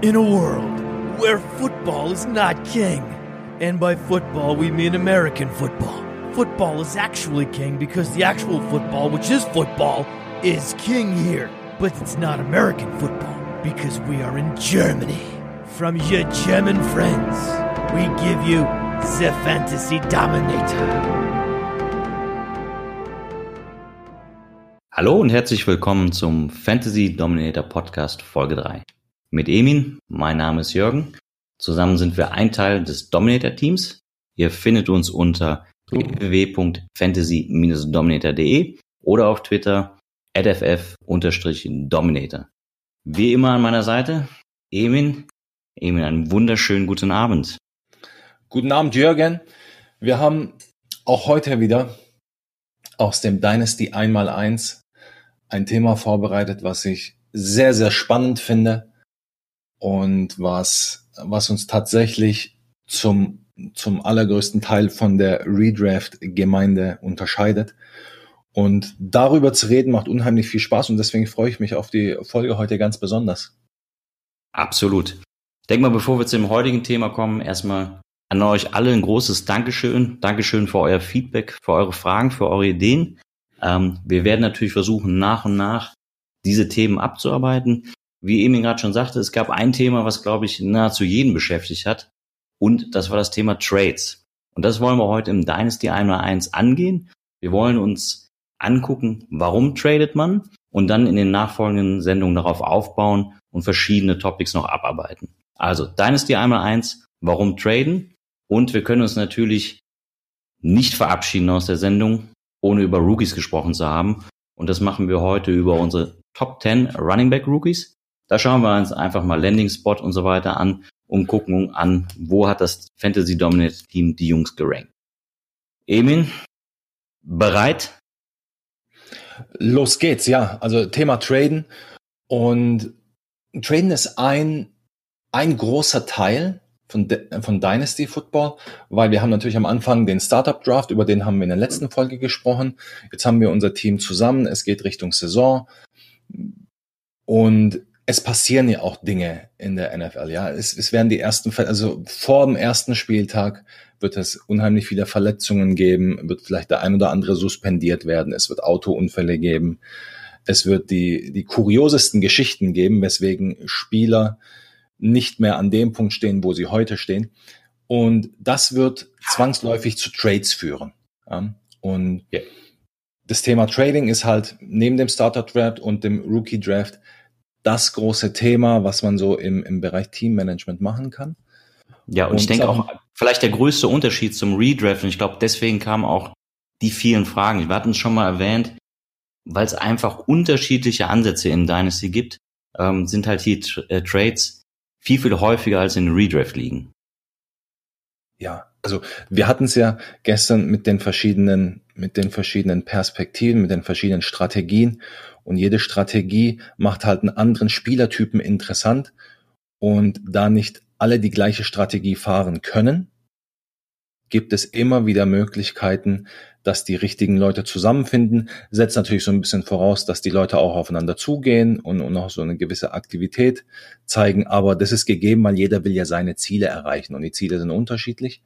In a world where football is not king, and by football we mean American football, football is actually king because the actual football, which is football, is king here. But it's not American football because we are in Germany. From your German friends, we give you the Fantasy Dominator. Hallo und herzlich willkommen zum Fantasy Dominator Podcast Folge 3. Mit Emin, mein Name ist Jürgen. Zusammen sind wir ein Teil des Dominator Teams. Ihr findet uns unter www.fantasy-dominator.de oder auf Twitter ff-dominator. Wie immer an meiner Seite, Emin. Emin, einen wunderschönen guten Abend. Guten Abend, Jürgen. Wir haben auch heute wieder aus dem Dynasty 1x1 ein Thema vorbereitet, was ich sehr, sehr spannend finde und was, was uns tatsächlich zum, zum allergrößten Teil von der Redraft-Gemeinde unterscheidet. Und darüber zu reden macht unheimlich viel Spaß und deswegen freue ich mich auf die Folge heute ganz besonders. Absolut. Ich denke mal, bevor wir zu dem heutigen Thema kommen, erstmal an euch alle ein großes Dankeschön. Dankeschön für euer Feedback, für eure Fragen, für eure Ideen. Ähm, wir werden natürlich versuchen, nach und nach diese Themen abzuarbeiten wie Emin gerade schon sagte, es gab ein Thema, was, glaube ich, nahezu jeden beschäftigt hat. Und das war das Thema Trades. Und das wollen wir heute im Dynasty 101 angehen. Wir wollen uns angucken, warum tradet man und dann in den nachfolgenden Sendungen darauf aufbauen und verschiedene Topics noch abarbeiten. Also Dynasty 101, warum traden? Und wir können uns natürlich nicht verabschieden aus der Sendung, ohne über Rookies gesprochen zu haben. Und das machen wir heute über unsere Top 10 Running Back Rookies. Da schauen wir uns einfach mal Landing Spot und so weiter an und gucken an, wo hat das Fantasy Dominant Team die Jungs gerankt. Emin, bereit? Los geht's, ja. Also Thema Traden. Und Traden ist ein, ein großer Teil von, von Dynasty Football, weil wir haben natürlich am Anfang den Startup Draft, über den haben wir in der letzten Folge gesprochen. Jetzt haben wir unser Team zusammen, es geht Richtung Saison. Und es passieren ja auch Dinge in der NFL, ja. Es, es werden die ersten, also vor dem ersten Spieltag wird es unheimlich viele Verletzungen geben, wird vielleicht der ein oder andere suspendiert werden, es wird Autounfälle geben, es wird die, die kuriosesten Geschichten geben, weswegen Spieler nicht mehr an dem Punkt stehen, wo sie heute stehen. Und das wird zwangsläufig zu Trades führen. Ja? Und yeah. das Thema Trading ist halt neben dem Starter Draft und dem Rookie Draft das große Thema, was man so im, im Bereich Teammanagement machen kann. Ja, und, und ich denke auch, vielleicht der größte Unterschied zum Redraft, und ich glaube, deswegen kamen auch die vielen Fragen. Wir hatten es schon mal erwähnt, weil es einfach unterschiedliche Ansätze in Dynasty gibt, ähm, sind halt hier äh, Trades viel, viel häufiger als in Redraft liegen. Ja, also wir hatten es ja gestern mit den verschiedenen, mit den verschiedenen Perspektiven, mit den verschiedenen Strategien und jede Strategie macht halt einen anderen Spielertypen interessant. Und da nicht alle die gleiche Strategie fahren können, gibt es immer wieder Möglichkeiten, dass die richtigen Leute zusammenfinden. Setzt natürlich so ein bisschen voraus, dass die Leute auch aufeinander zugehen und, und auch so eine gewisse Aktivität zeigen. Aber das ist gegeben, weil jeder will ja seine Ziele erreichen und die Ziele sind unterschiedlich.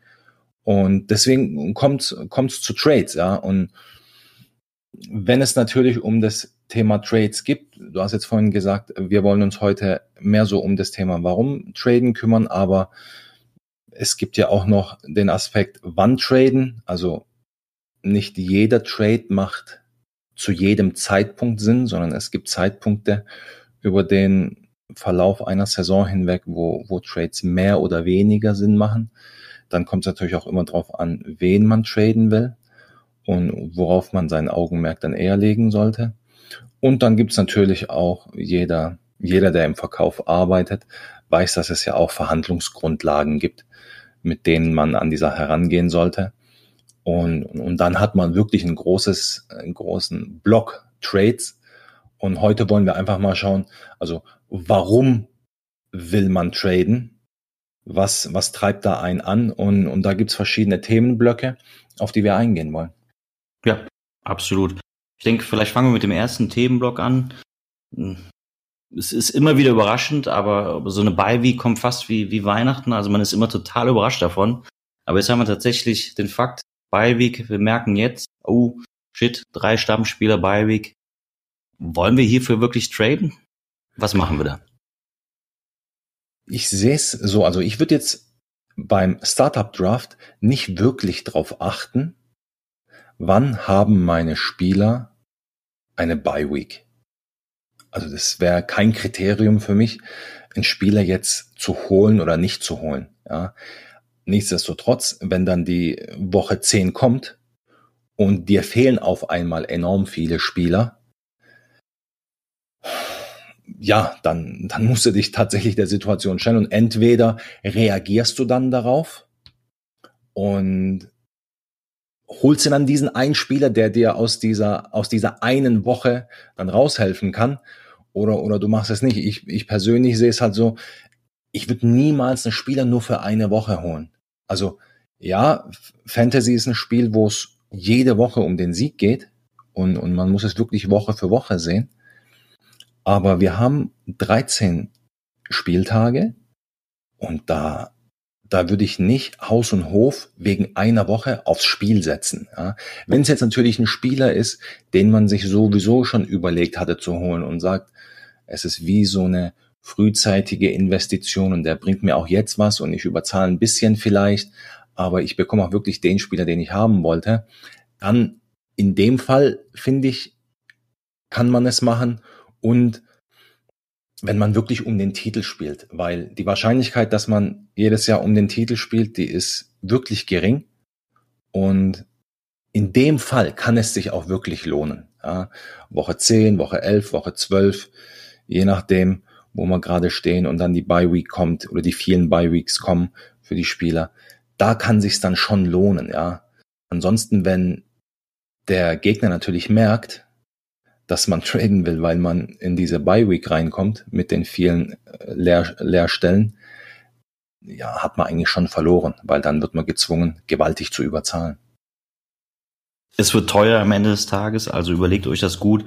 Und deswegen kommt es zu Trades, ja. Und wenn es natürlich um das Thema Trades gibt. Du hast jetzt vorhin gesagt, wir wollen uns heute mehr so um das Thema Warum traden kümmern, aber es gibt ja auch noch den Aspekt Wann traden. Also nicht jeder Trade macht zu jedem Zeitpunkt Sinn, sondern es gibt Zeitpunkte über den Verlauf einer Saison hinweg, wo, wo Trades mehr oder weniger Sinn machen. Dann kommt es natürlich auch immer darauf an, wen man traden will und worauf man sein Augenmerk dann eher legen sollte. Und dann gibt's natürlich auch jeder, jeder, der im Verkauf arbeitet, weiß, dass es ja auch Verhandlungsgrundlagen gibt, mit denen man an dieser herangehen sollte. Und, und dann hat man wirklich ein großes, einen großen Block Trades. Und heute wollen wir einfach mal schauen, also warum will man traden? Was, was treibt da einen an? Und, und da gibt's verschiedene Themenblöcke, auf die wir eingehen wollen. Ja, absolut. Ich denke, vielleicht fangen wir mit dem ersten Themenblock an. es ist immer wieder überraschend, aber so eine Bye-Week kommt fast wie, wie Weihnachten. Also man ist immer total überrascht davon. Aber jetzt haben wir tatsächlich den Fakt, Bye-Week, wir merken jetzt, oh, shit, drei Stammspieler Bye-Week. Wollen wir hierfür wirklich traden? Was machen wir da? Ich sehe es so, also ich würde jetzt beim Startup Draft nicht wirklich drauf achten, wann haben meine Spieler eine Bye Week. Also das wäre kein Kriterium für mich, einen Spieler jetzt zu holen oder nicht zu holen. Ja. Nichtsdestotrotz, wenn dann die Woche 10 kommt und dir fehlen auf einmal enorm viele Spieler, ja, dann, dann musst du dich tatsächlich der Situation stellen und entweder reagierst du dann darauf und holst du dann diesen einen Spieler, der dir aus dieser, aus dieser einen Woche dann raushelfen kann oder, oder du machst es nicht. Ich, ich persönlich sehe es halt so, ich würde niemals einen Spieler nur für eine Woche holen. Also ja, Fantasy ist ein Spiel, wo es jede Woche um den Sieg geht und, und man muss es wirklich Woche für Woche sehen. Aber wir haben 13 Spieltage und da, da würde ich nicht Haus und Hof wegen einer Woche aufs Spiel setzen. Ja. Wenn es jetzt natürlich ein Spieler ist, den man sich sowieso schon überlegt hatte zu holen und sagt, es ist wie so eine frühzeitige Investition und der bringt mir auch jetzt was und ich überzahle ein bisschen vielleicht, aber ich bekomme auch wirklich den Spieler, den ich haben wollte, dann in dem Fall finde ich, kann man es machen und wenn man wirklich um den Titel spielt, weil die Wahrscheinlichkeit, dass man jedes Jahr um den Titel spielt, die ist wirklich gering. Und in dem Fall kann es sich auch wirklich lohnen. Ja, Woche 10, Woche 11, Woche 12, je nachdem, wo wir gerade stehen und dann die Bye Week kommt oder die vielen Bye Weeks kommen für die Spieler. Da kann sich's dann schon lohnen, ja. Ansonsten, wenn der Gegner natürlich merkt, dass man traden will, weil man in diese Bye Week reinkommt mit den vielen äh, Leer Leerstellen, ja, hat man eigentlich schon verloren, weil dann wird man gezwungen, gewaltig zu überzahlen. Es wird teuer am Ende des Tages, also überlegt euch das gut.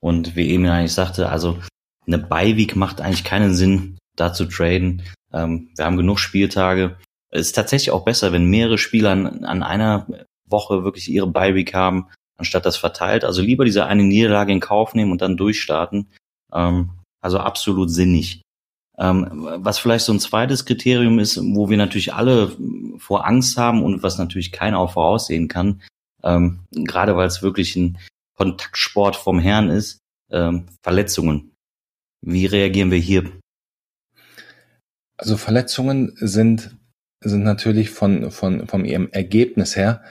Und wie eben eigentlich sagte, also eine Bye Week macht eigentlich keinen Sinn, da zu traden. Ähm, wir haben genug Spieltage. Es ist tatsächlich auch besser, wenn mehrere Spieler an, an einer Woche wirklich ihre Bye Week haben, anstatt das verteilt. Also lieber diese eine Niederlage in Kauf nehmen und dann durchstarten. Ähm, also absolut sinnig. Ähm, was vielleicht so ein zweites Kriterium ist, wo wir natürlich alle vor Angst haben und was natürlich keiner auch voraussehen kann, ähm, gerade weil es wirklich ein Kontaktsport vom Herrn ist, ähm, Verletzungen. Wie reagieren wir hier? Also Verletzungen sind, sind natürlich von, von, vom ihrem Ergebnis her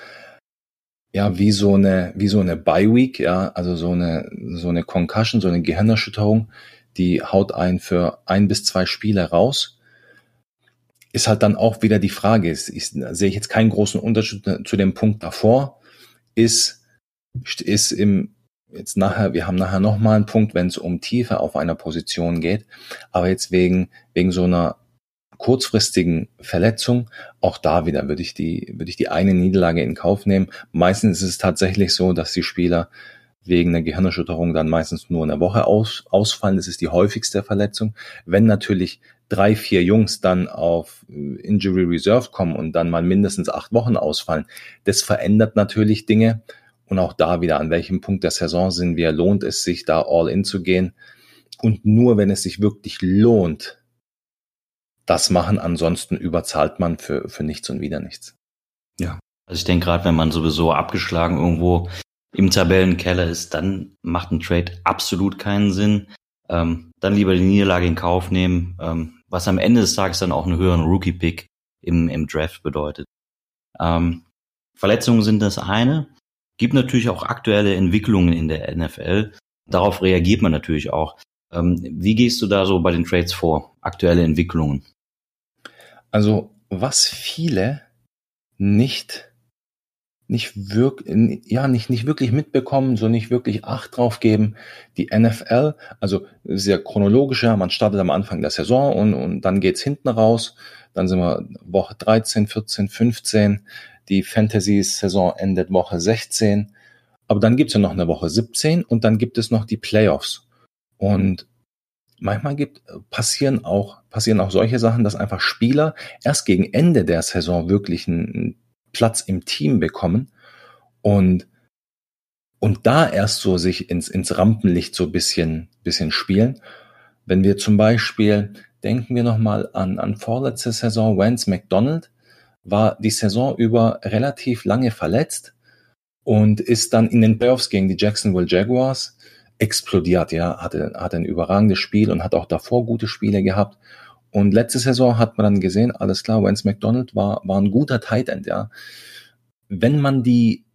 ja, wie so eine, wie so eine Bye Week, ja, also so eine, so eine Concussion, so eine Gehirnerschütterung, die haut einen für ein bis zwei Spiele raus. Ist halt dann auch wieder die Frage, ist, ist, sehe ich jetzt keinen großen Unterschied zu dem Punkt davor, ist, ist im, jetzt nachher, wir haben nachher nochmal einen Punkt, wenn es um Tiefe auf einer Position geht, aber jetzt wegen, wegen so einer kurzfristigen Verletzung, auch da wieder würde ich die, würde ich die eine Niederlage in Kauf nehmen. Meistens ist es tatsächlich so, dass die Spieler wegen einer Gehirnerschütterung dann meistens nur eine Woche aus, ausfallen. Das ist die häufigste Verletzung. Wenn natürlich drei, vier Jungs dann auf Injury Reserve kommen und dann mal mindestens acht Wochen ausfallen, das verändert natürlich Dinge. Und auch da wieder, an welchem Punkt der Saison sind wir, lohnt es sich da all in zu gehen. Und nur wenn es sich wirklich lohnt, das machen. Ansonsten überzahlt man für, für nichts und wieder nichts. Ja. Also ich denke gerade, wenn man sowieso abgeschlagen irgendwo im Tabellenkeller ist, dann macht ein Trade absolut keinen Sinn. Ähm, dann lieber die Niederlage in Kauf nehmen, ähm, was am Ende des Tages dann auch einen höheren Rookie-Pick im, im Draft bedeutet. Ähm, Verletzungen sind das eine. Gibt natürlich auch aktuelle Entwicklungen in der NFL. Darauf reagiert man natürlich auch. Ähm, wie gehst du da so bei den Trades vor? Aktuelle Entwicklungen? Also was viele nicht nicht wirklich, ja, nicht, nicht wirklich mitbekommen, so nicht wirklich Acht drauf geben. Die NFL, also sehr chronologisch, ja, man startet am Anfang der Saison und, und dann geht's hinten raus. Dann sind wir Woche 13, 14, 15. Die Fantasy-Saison endet Woche 16. Aber dann gibt's ja noch eine Woche 17 und dann gibt es noch die Playoffs. Und manchmal gibt, passieren auch, passieren auch solche Sachen, dass einfach Spieler erst gegen Ende der Saison wirklich einen Platz im Team bekommen und, und da erst so sich ins, ins Rampenlicht so bisschen, bisschen spielen. Wenn wir zum Beispiel, denken wir nochmal an, an vorletzte Saison, Vance McDonald war die Saison über relativ lange verletzt und ist dann in den Playoffs gegen die Jacksonville Jaguars explodiert, ja, hatte, hatte ein überragendes Spiel und hat auch davor gute Spiele gehabt. Und letzte Saison hat man dann gesehen, alles klar, Vance McDonald war, war ein guter Tight End, ja. Wenn man die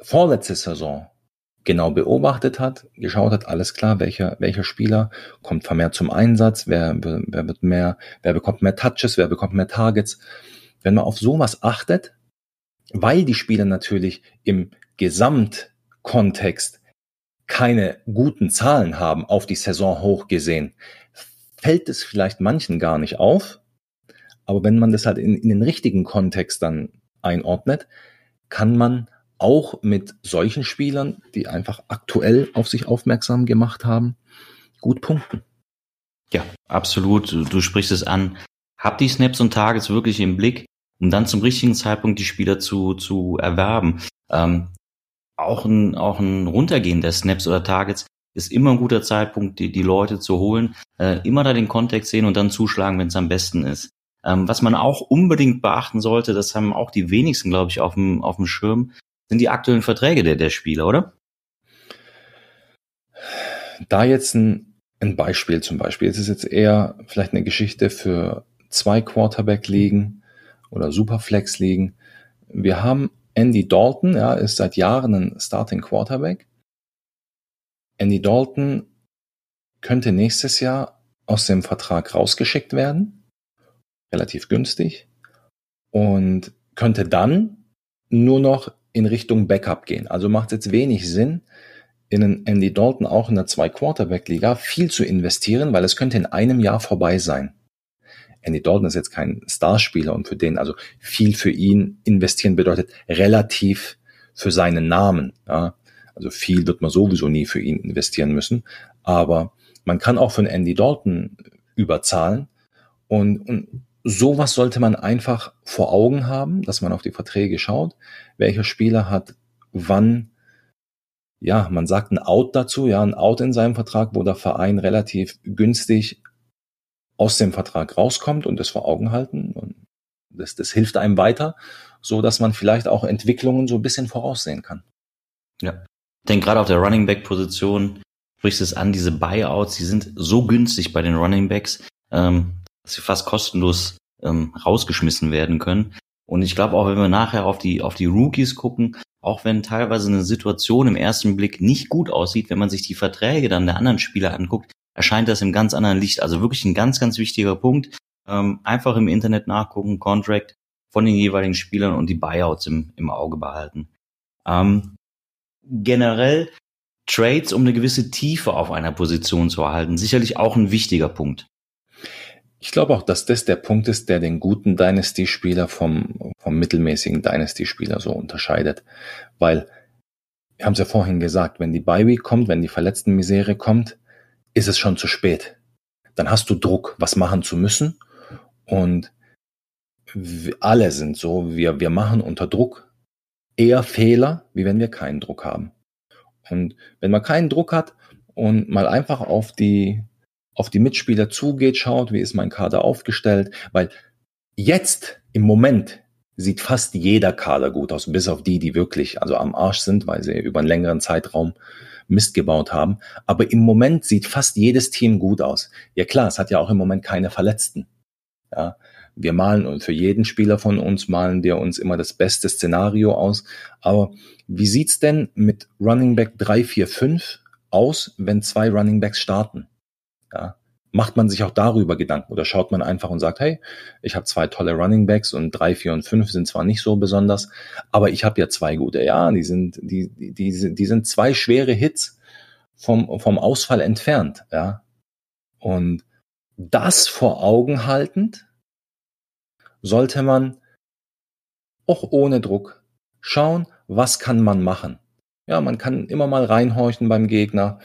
vorletzte Saison genau beobachtet hat, geschaut hat, alles klar, welcher, welcher Spieler kommt vermehrt zum Einsatz, wer, wer wird mehr, wer bekommt mehr Touches, wer bekommt mehr Targets. Wenn man auf sowas achtet, weil die Spieler natürlich im Gesamtkontext keine guten Zahlen haben auf die Saison hoch gesehen, fällt es vielleicht manchen gar nicht auf. Aber wenn man das halt in, in den richtigen Kontext dann einordnet, kann man auch mit solchen Spielern, die einfach aktuell auf sich aufmerksam gemacht haben, gut punkten. Ja, absolut. Du sprichst es an. Hab die Snaps und Targets wirklich im Blick, um dann zum richtigen Zeitpunkt die Spieler zu, zu erwerben. Ähm, auch ein, auch ein Runtergehen der Snaps oder Targets ist immer ein guter Zeitpunkt, die, die Leute zu holen. Äh, immer da den Kontext sehen und dann zuschlagen, wenn es am besten ist. Ähm, was man auch unbedingt beachten sollte, das haben auch die wenigsten, glaube ich, auf dem, auf dem Schirm, sind die aktuellen Verträge der, der Spieler, oder? Da jetzt ein, ein Beispiel zum Beispiel. Es ist jetzt eher vielleicht eine Geschichte für zwei Quarterback-Ligen oder Superflex-Ligen. Wir haben Andy Dalton, ja, ist seit Jahren ein Starting Quarterback. Andy Dalton könnte nächstes Jahr aus dem Vertrag rausgeschickt werden. Relativ günstig. Und könnte dann nur noch in Richtung Backup gehen. Also macht es jetzt wenig Sinn, in einen Andy Dalton auch in der Zwei-Quarterback-Liga viel zu investieren, weil es könnte in einem Jahr vorbei sein. Andy Dalton ist jetzt kein Starspieler und für den, also viel für ihn investieren bedeutet relativ für seinen Namen. Ja. Also viel wird man sowieso nie für ihn investieren müssen. Aber man kann auch von Andy Dalton überzahlen und, und sowas sollte man einfach vor Augen haben, dass man auf die Verträge schaut, welcher Spieler hat wann, ja, man sagt ein Out dazu, ja, ein Out in seinem Vertrag, wo der Verein relativ günstig aus dem Vertrag rauskommt und das vor Augen halten. Und das, das hilft einem weiter, so dass man vielleicht auch Entwicklungen so ein bisschen voraussehen kann. Ja. Ich denke gerade auf der Running Back Position sprichst es an, diese Buyouts, die sind so günstig bei den Running Backs. Ähm, dass sie fast kostenlos ähm, rausgeschmissen werden können. Und ich glaube auch, wenn wir nachher auf die, auf die Rookies gucken, auch wenn teilweise eine Situation im ersten Blick nicht gut aussieht, wenn man sich die Verträge dann der anderen Spieler anguckt, erscheint das im ganz anderen Licht. Also wirklich ein ganz, ganz wichtiger Punkt. Ähm, einfach im Internet nachgucken, Contract von den jeweiligen Spielern und die Buyouts im, im Auge behalten. Ähm, generell Trades, um eine gewisse Tiefe auf einer Position zu erhalten, sicherlich auch ein wichtiger Punkt. Ich glaube auch, dass das der Punkt ist, der den guten Dynasty-Spieler vom, vom mittelmäßigen Dynasty-Spieler so unterscheidet. Weil, wir haben es ja vorhin gesagt, wenn die Bye-Week kommt, wenn die verletzten Misere kommt, ist es schon zu spät. Dann hast du Druck, was machen zu müssen. Und alle sind so, wir, wir machen unter Druck eher Fehler, wie wenn wir keinen Druck haben. Und wenn man keinen Druck hat und mal einfach auf die, auf die Mitspieler zugeht, schaut, wie ist mein Kader aufgestellt, weil jetzt im Moment sieht fast jeder Kader gut aus, bis auf die, die wirklich also am Arsch sind, weil sie über einen längeren Zeitraum Mist gebaut haben. Aber im Moment sieht fast jedes Team gut aus. Ja klar, es hat ja auch im Moment keine Verletzten. Ja, wir malen und für jeden Spieler von uns malen wir uns immer das beste Szenario aus. Aber wie sieht's denn mit Running Back 3, 4, 5 aus, wenn zwei Running Backs starten? Ja, macht man sich auch darüber Gedanken oder schaut man einfach und sagt, hey, ich habe zwei tolle Running Backs und drei, vier und fünf sind zwar nicht so besonders, aber ich habe ja zwei gute. Ja, die sind, die, die, die, die sind zwei schwere Hits vom, vom Ausfall entfernt. Ja, und das vor Augen haltend sollte man auch ohne Druck schauen, was kann man machen. Ja, man kann immer mal reinhorchen beim Gegner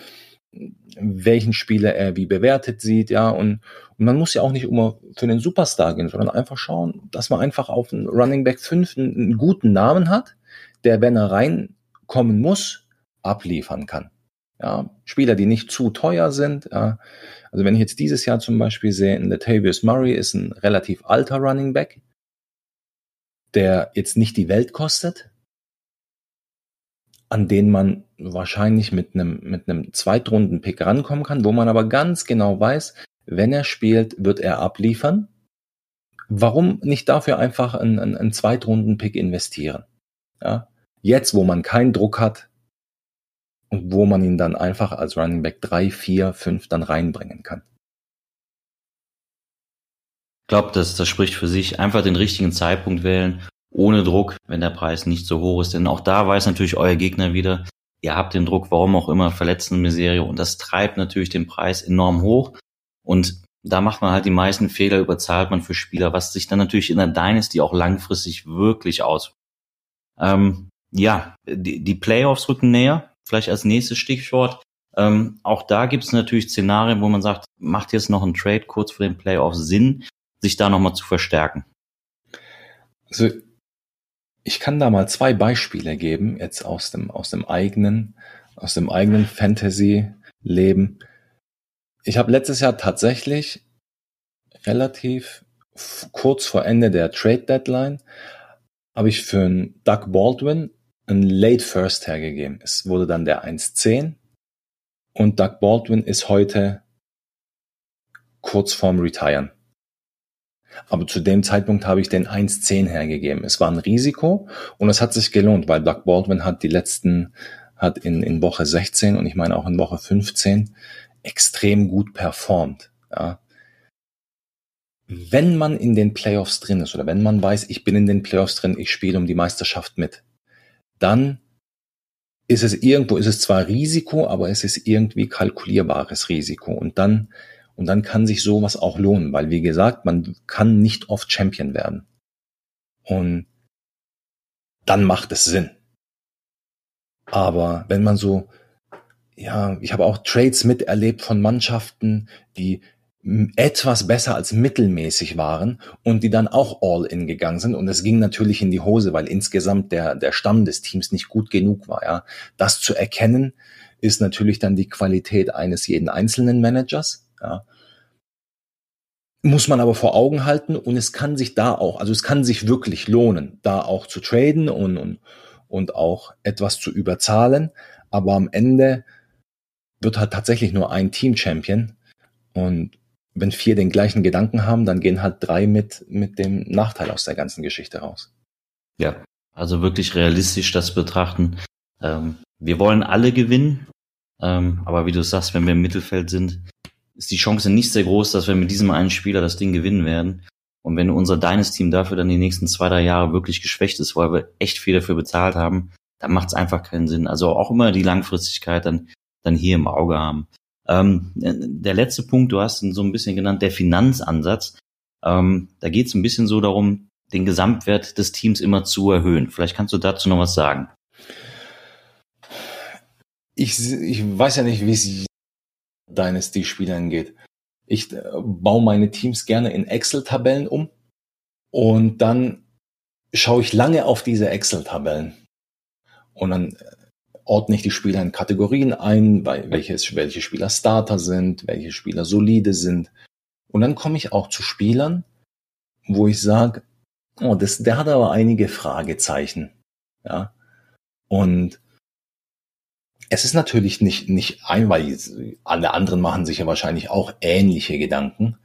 welchen Spieler er wie bewertet sieht, ja, und, und man muss ja auch nicht immer für den Superstar gehen, sondern einfach schauen, dass man einfach auf einen Running Back 5 einen, einen guten Namen hat, der, wenn er reinkommen muss, abliefern kann. Ja, Spieler, die nicht zu teuer sind. Ja. Also wenn ich jetzt dieses Jahr zum Beispiel sehe, Latavius Murray ist ein relativ alter Running Back, der jetzt nicht die Welt kostet, an den man wahrscheinlich mit einem, mit einem Zweitrunden-Pick rankommen kann, wo man aber ganz genau weiß, wenn er spielt, wird er abliefern. Warum nicht dafür einfach einen, einen, einen Zweitrunden-Pick investieren? Ja? Jetzt, wo man keinen Druck hat und wo man ihn dann einfach als Running Back 3, 4, 5 dann reinbringen kann. Ich glaube, das, das spricht für sich. Einfach den richtigen Zeitpunkt wählen ohne Druck, wenn der Preis nicht so hoch ist. Denn auch da weiß natürlich euer Gegner wieder, ihr habt den Druck, warum auch immer, verletzende Miserie und das treibt natürlich den Preis enorm hoch. Und da macht man halt die meisten Fehler, überzahlt man für Spieler, was sich dann natürlich in der Dynasty auch langfristig wirklich aus. Ähm, ja, die, die Playoffs rücken näher, vielleicht als nächstes Stichwort. Ähm, auch da gibt es natürlich Szenarien, wo man sagt, macht jetzt noch ein Trade kurz vor den Playoffs Sinn, sich da nochmal zu verstärken? Also ich kann da mal zwei Beispiele geben, jetzt aus dem, aus dem eigenen, aus dem eigenen Fantasy-Leben. Ich habe letztes Jahr tatsächlich relativ kurz vor Ende der Trade Deadline habe ich für einen Doug Baldwin einen Late First hergegeben. Es wurde dann der 1.10 und Doug Baldwin ist heute kurz vorm Retiren. Aber zu dem Zeitpunkt habe ich den 1,10 hergegeben. Es war ein Risiko und es hat sich gelohnt, weil Doug Baldwin hat die letzten, hat in, in Woche 16 und ich meine auch in Woche 15 extrem gut performt. Ja. Wenn man in den Playoffs drin ist oder wenn man weiß, ich bin in den Playoffs drin, ich spiele um die Meisterschaft mit, dann ist es irgendwo, ist es zwar Risiko, aber es ist irgendwie kalkulierbares Risiko. Und dann und dann kann sich sowas auch lohnen, weil wie gesagt, man kann nicht oft Champion werden. Und dann macht es Sinn. Aber wenn man so, ja, ich habe auch Trades miterlebt von Mannschaften, die etwas besser als mittelmäßig waren und die dann auch all in gegangen sind und es ging natürlich in die Hose, weil insgesamt der der Stamm des Teams nicht gut genug war, ja. Das zu erkennen ist natürlich dann die Qualität eines jeden einzelnen Managers ja. Muss man aber vor Augen halten und es kann sich da auch, also es kann sich wirklich lohnen, da auch zu traden und, und, und auch etwas zu überzahlen. Aber am Ende wird halt tatsächlich nur ein Team Champion und wenn vier den gleichen Gedanken haben, dann gehen halt drei mit, mit dem Nachteil aus der ganzen Geschichte raus. Ja, also wirklich realistisch das betrachten. Ähm, wir wollen alle gewinnen, ähm, aber wie du sagst, wenn wir im Mittelfeld sind, ist die Chance nicht sehr groß, dass wir mit diesem einen Spieler das Ding gewinnen werden. Und wenn unser Dynasty-Team dafür dann die nächsten zwei, drei Jahre wirklich geschwächt ist, weil wir echt viel dafür bezahlt haben, dann macht es einfach keinen Sinn. Also auch immer die Langfristigkeit dann, dann hier im Auge haben. Ähm, der letzte Punkt, du hast ihn so ein bisschen genannt, der Finanzansatz. Ähm, da geht es ein bisschen so darum, den Gesamtwert des Teams immer zu erhöhen. Vielleicht kannst du dazu noch was sagen. Ich, ich weiß ja nicht, wie es Dynasty-Spielern geht. Ich äh, baue meine Teams gerne in Excel-Tabellen um und dann schaue ich lange auf diese Excel-Tabellen. Und dann äh, ordne ich die Spieler in Kategorien ein, welches, welche Spieler Starter sind, welche Spieler solide sind. Und dann komme ich auch zu Spielern, wo ich sage, oh, das, der hat aber einige Fragezeichen. Ja. Und es ist natürlich nicht, nicht ein, weil alle anderen machen sich ja wahrscheinlich auch ähnliche Gedanken.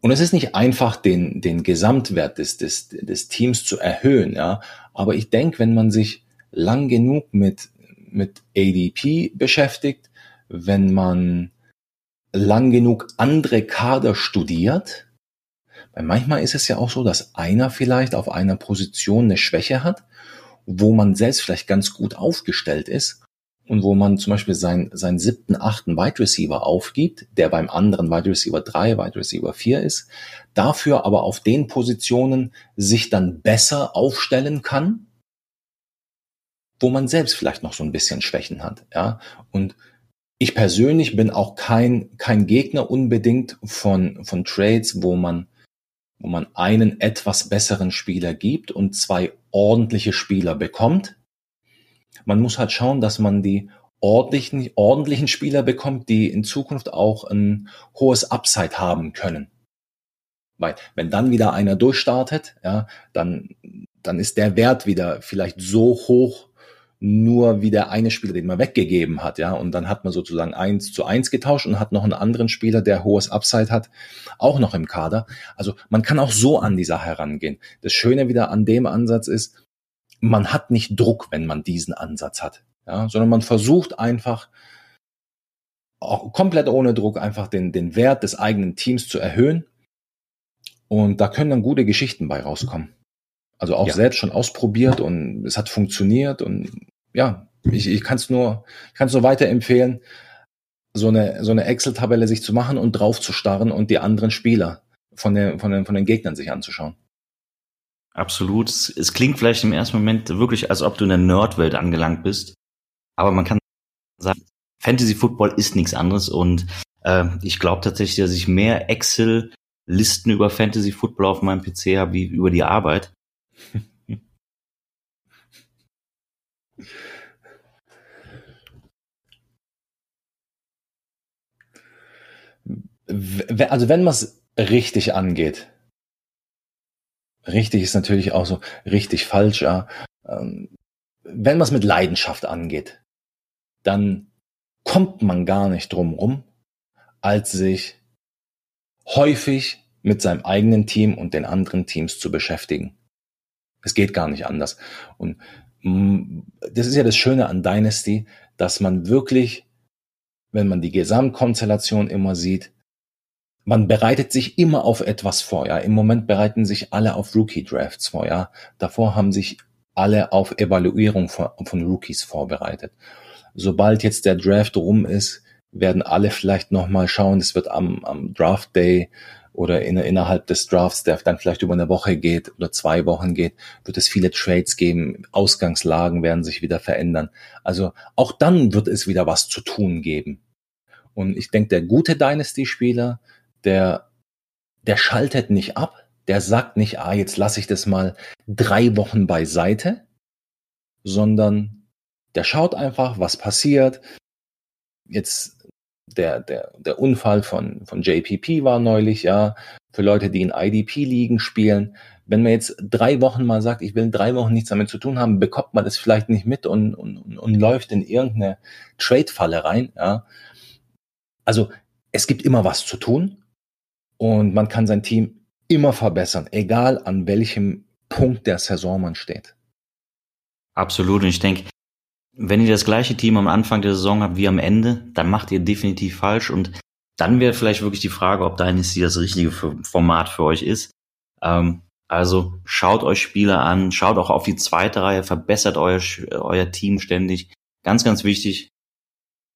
Und es ist nicht einfach, den, den Gesamtwert des, des, des Teams zu erhöhen, ja. Aber ich denke, wenn man sich lang genug mit, mit ADP beschäftigt, wenn man lang genug andere Kader studiert, weil manchmal ist es ja auch so, dass einer vielleicht auf einer Position eine Schwäche hat, wo man selbst vielleicht ganz gut aufgestellt ist und wo man zum Beispiel seinen, seinen siebten, achten Wide Receiver aufgibt, der beim anderen Wide Receiver 3, Wide Receiver 4 ist, dafür aber auf den Positionen sich dann besser aufstellen kann, wo man selbst vielleicht noch so ein bisschen Schwächen hat, ja, und ich persönlich bin auch kein, kein Gegner unbedingt von, von Trades, wo man, wo man einen etwas besseren Spieler gibt und zwei ordentliche Spieler bekommt. Man muss halt schauen, dass man die ordentlichen, ordentlichen Spieler bekommt, die in Zukunft auch ein hohes Upside haben können. Weil wenn dann wieder einer durchstartet, ja, dann, dann ist der Wert wieder vielleicht so hoch, nur wie der eine Spieler, den man weggegeben hat, ja, und dann hat man sozusagen eins zu eins getauscht und hat noch einen anderen Spieler, der hohes Upside hat, auch noch im Kader. Also man kann auch so an die Sache herangehen. Das Schöne wieder an dem Ansatz ist, man hat nicht Druck, wenn man diesen Ansatz hat ja, sondern man versucht einfach auch komplett ohne Druck einfach den, den Wert des eigenen Teams zu erhöhen. Und da können dann gute Geschichten bei rauskommen. Also auch ja. selbst schon ausprobiert und es hat funktioniert und ja, ich, ich kann es nur, ich kann es nur weiterempfehlen, so eine, so eine Excel-Tabelle sich zu machen und drauf zu starren und die anderen Spieler von, der, von, den, von den Gegnern sich anzuschauen. Absolut. Es klingt vielleicht im ersten Moment wirklich, als ob du in der Nerdwelt angelangt bist. Aber man kann sagen, Fantasy Football ist nichts anderes und äh, ich glaube tatsächlich, dass ich mehr Excel-Listen über Fantasy Football auf meinem PC habe wie über die Arbeit. also wenn man es richtig angeht, richtig ist natürlich auch so richtig falsch, ja. Ähm, wenn man es mit Leidenschaft angeht, dann kommt man gar nicht drum rum, als sich häufig mit seinem eigenen Team und den anderen Teams zu beschäftigen. Es geht gar nicht anders. Und mm, das ist ja das Schöne an Dynasty, dass man wirklich, wenn man die Gesamtkonstellation immer sieht, man bereitet sich immer auf etwas vor. Ja, im Moment bereiten sich alle auf Rookie Drafts vor. Ja, davor haben sich alle auf Evaluierung von, von Rookies vorbereitet sobald jetzt der Draft rum ist, werden alle vielleicht nochmal schauen, es wird am, am Draft Day oder in, innerhalb des Drafts, der dann vielleicht über eine Woche geht oder zwei Wochen geht, wird es viele Trades geben, Ausgangslagen werden sich wieder verändern. Also auch dann wird es wieder was zu tun geben. Und ich denke, der gute Dynasty-Spieler, der, der schaltet nicht ab, der sagt nicht, ah, jetzt lasse ich das mal drei Wochen beiseite, sondern der schaut einfach, was passiert. Jetzt der, der, der Unfall von, von JPP war neulich, ja, für Leute, die in IDP-Ligen spielen. Wenn man jetzt drei Wochen mal sagt, ich will drei Wochen nichts damit zu tun haben, bekommt man das vielleicht nicht mit und, und, und, läuft in irgendeine Trade-Falle rein, ja. Also, es gibt immer was zu tun und man kann sein Team immer verbessern, egal an welchem Punkt der Saison man steht. Absolut. Und ich denke, wenn ihr das gleiche Team am Anfang der Saison habt wie am Ende, dann macht ihr definitiv falsch und dann wäre vielleicht wirklich die Frage, ob Dynasty das richtige Format für euch ist. Ähm, also schaut euch Spieler an, schaut auch auf die zweite Reihe, verbessert euer, euer Team ständig. Ganz, ganz wichtig.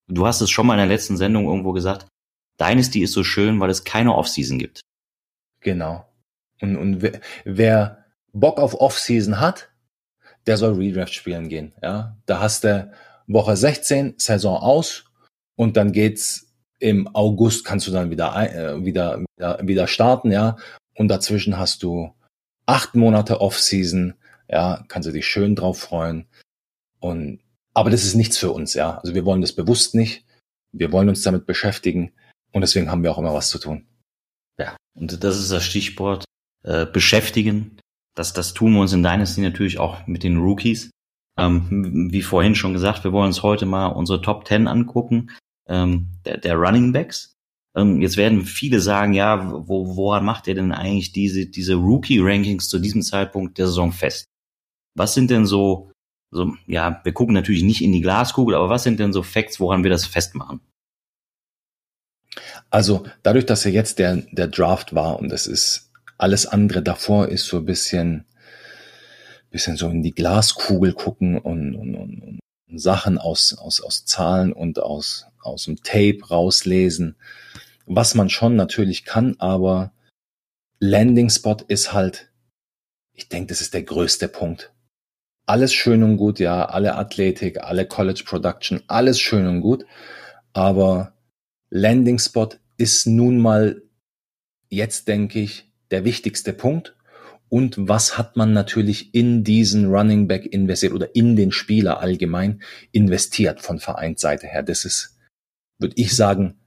Du hast es schon mal in der letzten Sendung irgendwo gesagt. Dynasty ist so schön, weil es keine Offseason gibt. Genau. Und, und wer, Bock auf Offseason hat, der soll Redraft spielen gehen. Ja, da hast du Woche 16 Saison aus und dann geht's im August kannst du dann wieder äh, wieder wieder, wieder starten, ja. Und dazwischen hast du acht Monate Off-Season, ja, kannst du dich schön drauf freuen. Und aber das ist nichts für uns, ja. Also wir wollen das bewusst nicht. Wir wollen uns damit beschäftigen und deswegen haben wir auch immer was zu tun. Ja, und das ist das Stichwort äh, beschäftigen. Das, das tun wir uns in Dynasty natürlich auch mit den Rookies. Ähm, wie vorhin schon gesagt, wir wollen uns heute mal unsere Top 10 angucken, ähm, der, der Running Backs. Ähm, jetzt werden viele sagen, ja, wo, woran macht ihr denn eigentlich diese, diese Rookie-Rankings zu diesem Zeitpunkt der Saison fest? Was sind denn so, so, ja, wir gucken natürlich nicht in die Glaskugel, aber was sind denn so Facts, woran wir das festmachen? Also dadurch, dass ja jetzt der, der Draft war und es ist alles andere davor ist so ein bisschen, bisschen so in die Glaskugel gucken und, und, und, und Sachen aus, aus, aus Zahlen und aus, aus dem Tape rauslesen. Was man schon natürlich kann, aber Landing Spot ist halt, ich denke, das ist der größte Punkt. Alles schön und gut, ja, alle Athletik, alle College Production, alles schön und gut. Aber Landing Spot ist nun mal jetzt, denke ich, der wichtigste Punkt. Und was hat man natürlich in diesen Running Back investiert oder in den Spieler allgemein investiert von Vereinsseite her? Das ist, würde ich sagen,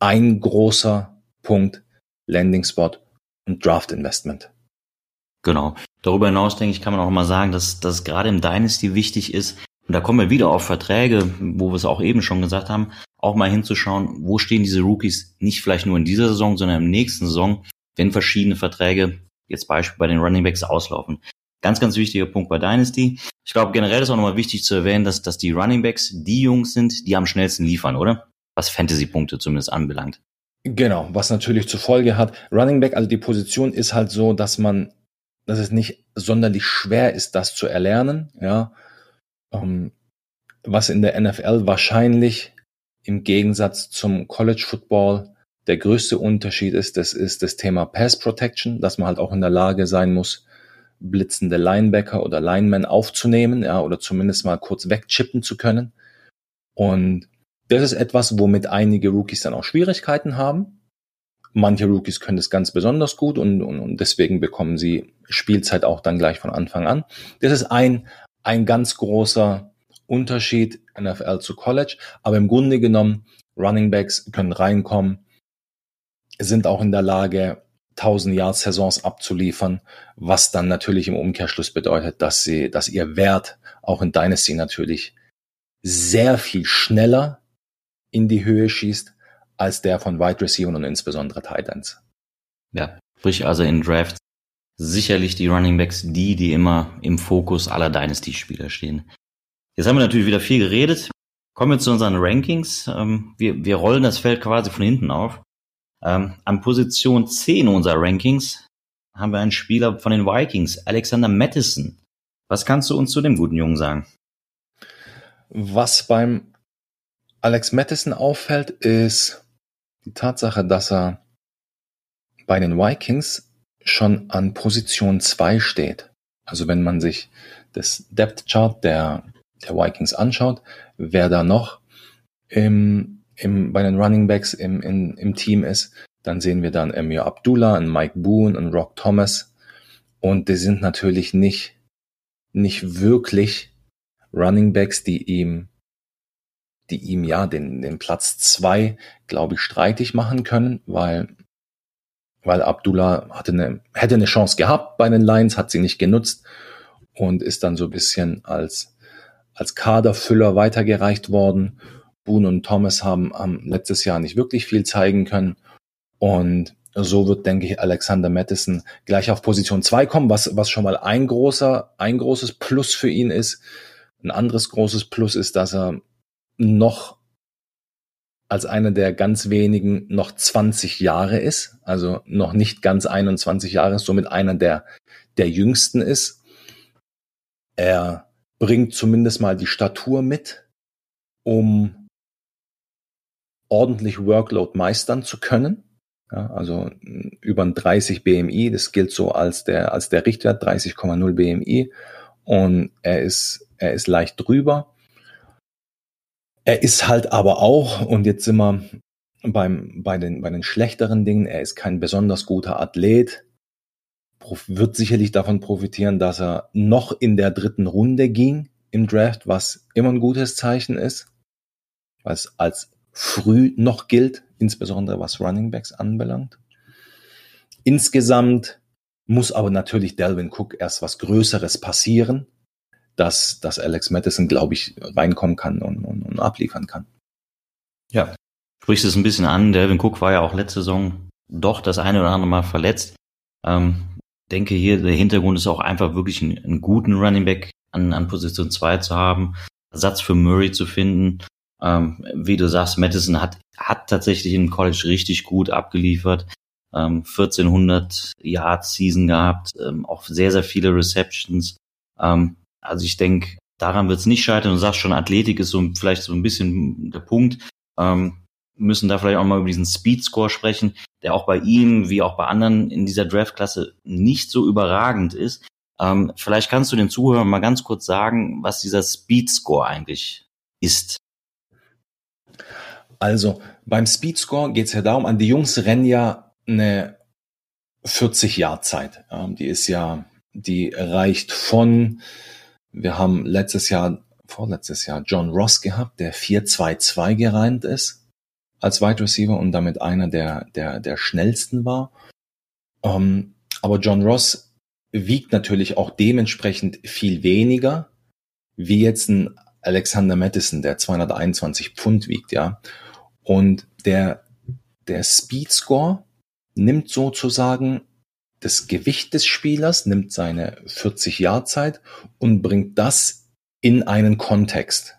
ein großer Punkt Landing Spot und Draft Investment. Genau. Darüber hinaus, denke ich, kann man auch mal sagen, dass das gerade im Dynasty wichtig ist. Und da kommen wir wieder auf Verträge, wo wir es auch eben schon gesagt haben, auch mal hinzuschauen, wo stehen diese Rookies nicht vielleicht nur in dieser Saison, sondern im nächsten Saison, wenn verschiedene Verträge, jetzt Beispiel bei den Running Backs, auslaufen. Ganz, ganz wichtiger Punkt bei Dynasty. Ich glaube, generell ist auch nochmal wichtig zu erwähnen, dass, dass die Running Backs die Jungs sind, die am schnellsten liefern, oder? Was Fantasy-Punkte zumindest anbelangt. Genau, was natürlich zur Folge hat, Running Back, also die Position ist halt so, dass man, dass es nicht sonderlich schwer ist, das zu erlernen, ja. Ähm, was in der NFL wahrscheinlich im Gegensatz zum College Football der größte Unterschied ist, das ist das Thema Pass Protection, dass man halt auch in der Lage sein muss, blitzende Linebacker oder Linemen aufzunehmen, ja, oder zumindest mal kurz wegchippen zu können. Und das ist etwas, womit einige Rookies dann auch Schwierigkeiten haben. Manche Rookies können das ganz besonders gut und, und, und deswegen bekommen sie Spielzeit auch dann gleich von Anfang an. Das ist ein, ein ganz großer Unterschied NFL zu College. Aber im Grunde genommen, Running Backs können reinkommen, sind auch in der Lage, 1000 Yard Saisons abzuliefern, was dann natürlich im Umkehrschluss bedeutet, dass sie, dass ihr Wert auch in Dynasty natürlich sehr viel schneller in die Höhe schießt als der von Wide Receiver und insbesondere Titans. Ja, sprich also in Drafts sicherlich die Running Backs die, die immer im Fokus aller Dynasty-Spieler stehen. Jetzt haben wir natürlich wieder viel geredet. Kommen wir zu unseren Rankings. Ähm, wir, wir rollen das Feld quasi von hinten auf. Ähm, an Position 10 unserer Rankings haben wir einen Spieler von den Vikings, Alexander Madison. Was kannst du uns zu dem guten Jungen sagen? Was beim Alex Madison auffällt, ist die Tatsache, dass er bei den Vikings schon an Position 2 steht. Also wenn man sich das Depth Chart der der Vikings anschaut, wer da noch im, im, bei den Running Backs im, in, im Team ist, dann sehen wir dann Emir Abdullah, einen Mike Boone, einen Rock Thomas. Und die sind natürlich nicht, nicht wirklich Running Backs, die ihm, die ihm ja den, den Platz zwei, glaube ich, streitig machen können, weil, weil Abdullah hatte eine, hätte eine Chance gehabt bei den Lions, hat sie nicht genutzt und ist dann so ein bisschen als, als Kaderfüller weitergereicht worden. Boone und Thomas haben, haben letztes Jahr nicht wirklich viel zeigen können. Und so wird, denke ich, Alexander Madison gleich auf Position 2 kommen, was, was schon mal ein großer, ein großes Plus für ihn ist. Ein anderes großes Plus ist, dass er noch als einer der ganz wenigen noch 20 Jahre ist, also noch nicht ganz 21 Jahre, somit einer der, der jüngsten ist. Er bringt zumindest mal die Statur mit, um ordentlich Workload meistern zu können. Ja, also über ein 30 BMI, das gilt so als der, als der Richtwert, 30,0 BMI. Und er ist, er ist leicht drüber. Er ist halt aber auch, und jetzt sind wir beim, bei, den, bei den schlechteren Dingen, er ist kein besonders guter Athlet wird sicherlich davon profitieren, dass er noch in der dritten Runde ging im Draft, was immer ein gutes Zeichen ist, was als früh noch gilt, insbesondere was Running Backs anbelangt. Insgesamt muss aber natürlich Delvin Cook erst was Größeres passieren, dass, dass Alex Madison, glaube ich, reinkommen kann und, und, und abliefern kann. Ja, sprichst es ein bisschen an. Delvin Cook war ja auch letzte Saison doch das eine oder andere Mal verletzt. Ähm, denke hier, der Hintergrund ist auch einfach wirklich einen, einen guten Running Back an, an Position 2 zu haben, Ersatz für Murray zu finden. Ähm, wie du sagst, Madison hat, hat tatsächlich im College richtig gut abgeliefert. Ähm, 1400 Yards Season gehabt, ähm, auch sehr, sehr viele Receptions. Ähm, also ich denke, daran wird es nicht scheitern. Du sagst schon, Athletik ist so vielleicht so ein bisschen der Punkt. Ähm, müssen da vielleicht auch mal über diesen Speed Score sprechen der auch bei ihm wie auch bei anderen in dieser Draftklasse nicht so überragend ist. Ähm, vielleicht kannst du den Zuhörern mal ganz kurz sagen, was dieser Speed Score eigentlich ist. Also beim Speedscore geht es ja darum, an die Jungs rennen ja eine 40 Jahr Zeit. die ist ja, die reicht von, wir haben letztes Jahr, vorletztes Jahr John Ross gehabt, der 4-2-2 gereimt ist als Wide Receiver und damit einer der, der, der schnellsten war. Um, aber John Ross wiegt natürlich auch dementsprechend viel weniger wie jetzt ein Alexander Madison, der 221 Pfund wiegt, ja. Und der, der Speed Score nimmt sozusagen das Gewicht des Spielers, nimmt seine 40 Jahr Zeit und bringt das in einen Kontext.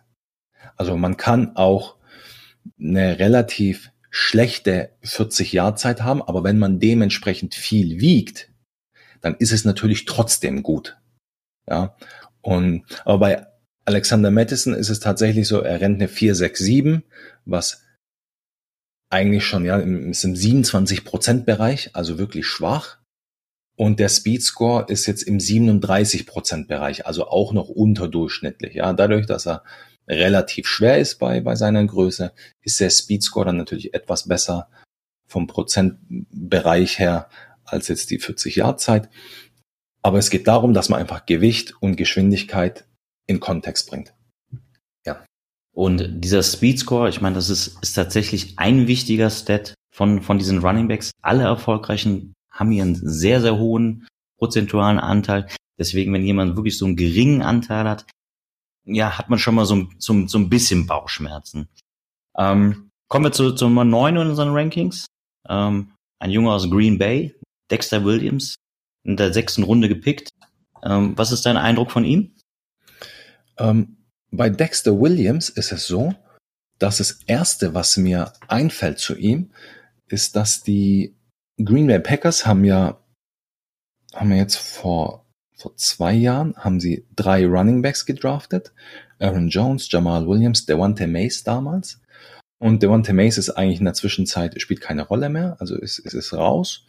Also man kann auch eine relativ schlechte 40 Jahr Zeit haben, aber wenn man dementsprechend viel wiegt, dann ist es natürlich trotzdem gut. Ja. Und, aber bei Alexander Madison ist es tatsächlich so, er rennt eine 467, was eigentlich schon, ja, ist im 27 Prozent Bereich, also wirklich schwach. Und der Speed Score ist jetzt im 37 Prozent Bereich, also auch noch unterdurchschnittlich. Ja, dadurch, dass er relativ schwer ist bei, bei seiner Größe, ist der Speed Score dann natürlich etwas besser vom Prozentbereich her als jetzt die 40 Jahr Zeit. Aber es geht darum, dass man einfach Gewicht und Geschwindigkeit in Kontext bringt. Ja. Und dieser Speed Score, ich meine, das ist, ist tatsächlich ein wichtiger Stat von, von diesen Running Backs. Alle erfolgreichen haben hier einen sehr, sehr hohen prozentualen Anteil. Deswegen, wenn jemand wirklich so einen geringen Anteil hat, ja, hat man schon mal so, so, so ein bisschen Bauchschmerzen. Ähm, kommen wir zu, zu Nummer 9 in unseren Rankings. Ähm, ein Junge aus Green Bay, Dexter Williams, in der sechsten Runde gepickt. Ähm, was ist dein Eindruck von ihm? Ähm, bei Dexter Williams ist es so, dass das erste, was mir einfällt zu ihm, ist, dass die Green Bay Packers haben ja, haben ja jetzt vor, vor zwei Jahren, haben sie drei Running Backs gedraftet. Aaron Jones, Jamal Williams, Devontae Mace damals. Und Devontae Mace ist eigentlich in der Zwischenzeit, spielt keine Rolle mehr, also ist, ist, ist raus.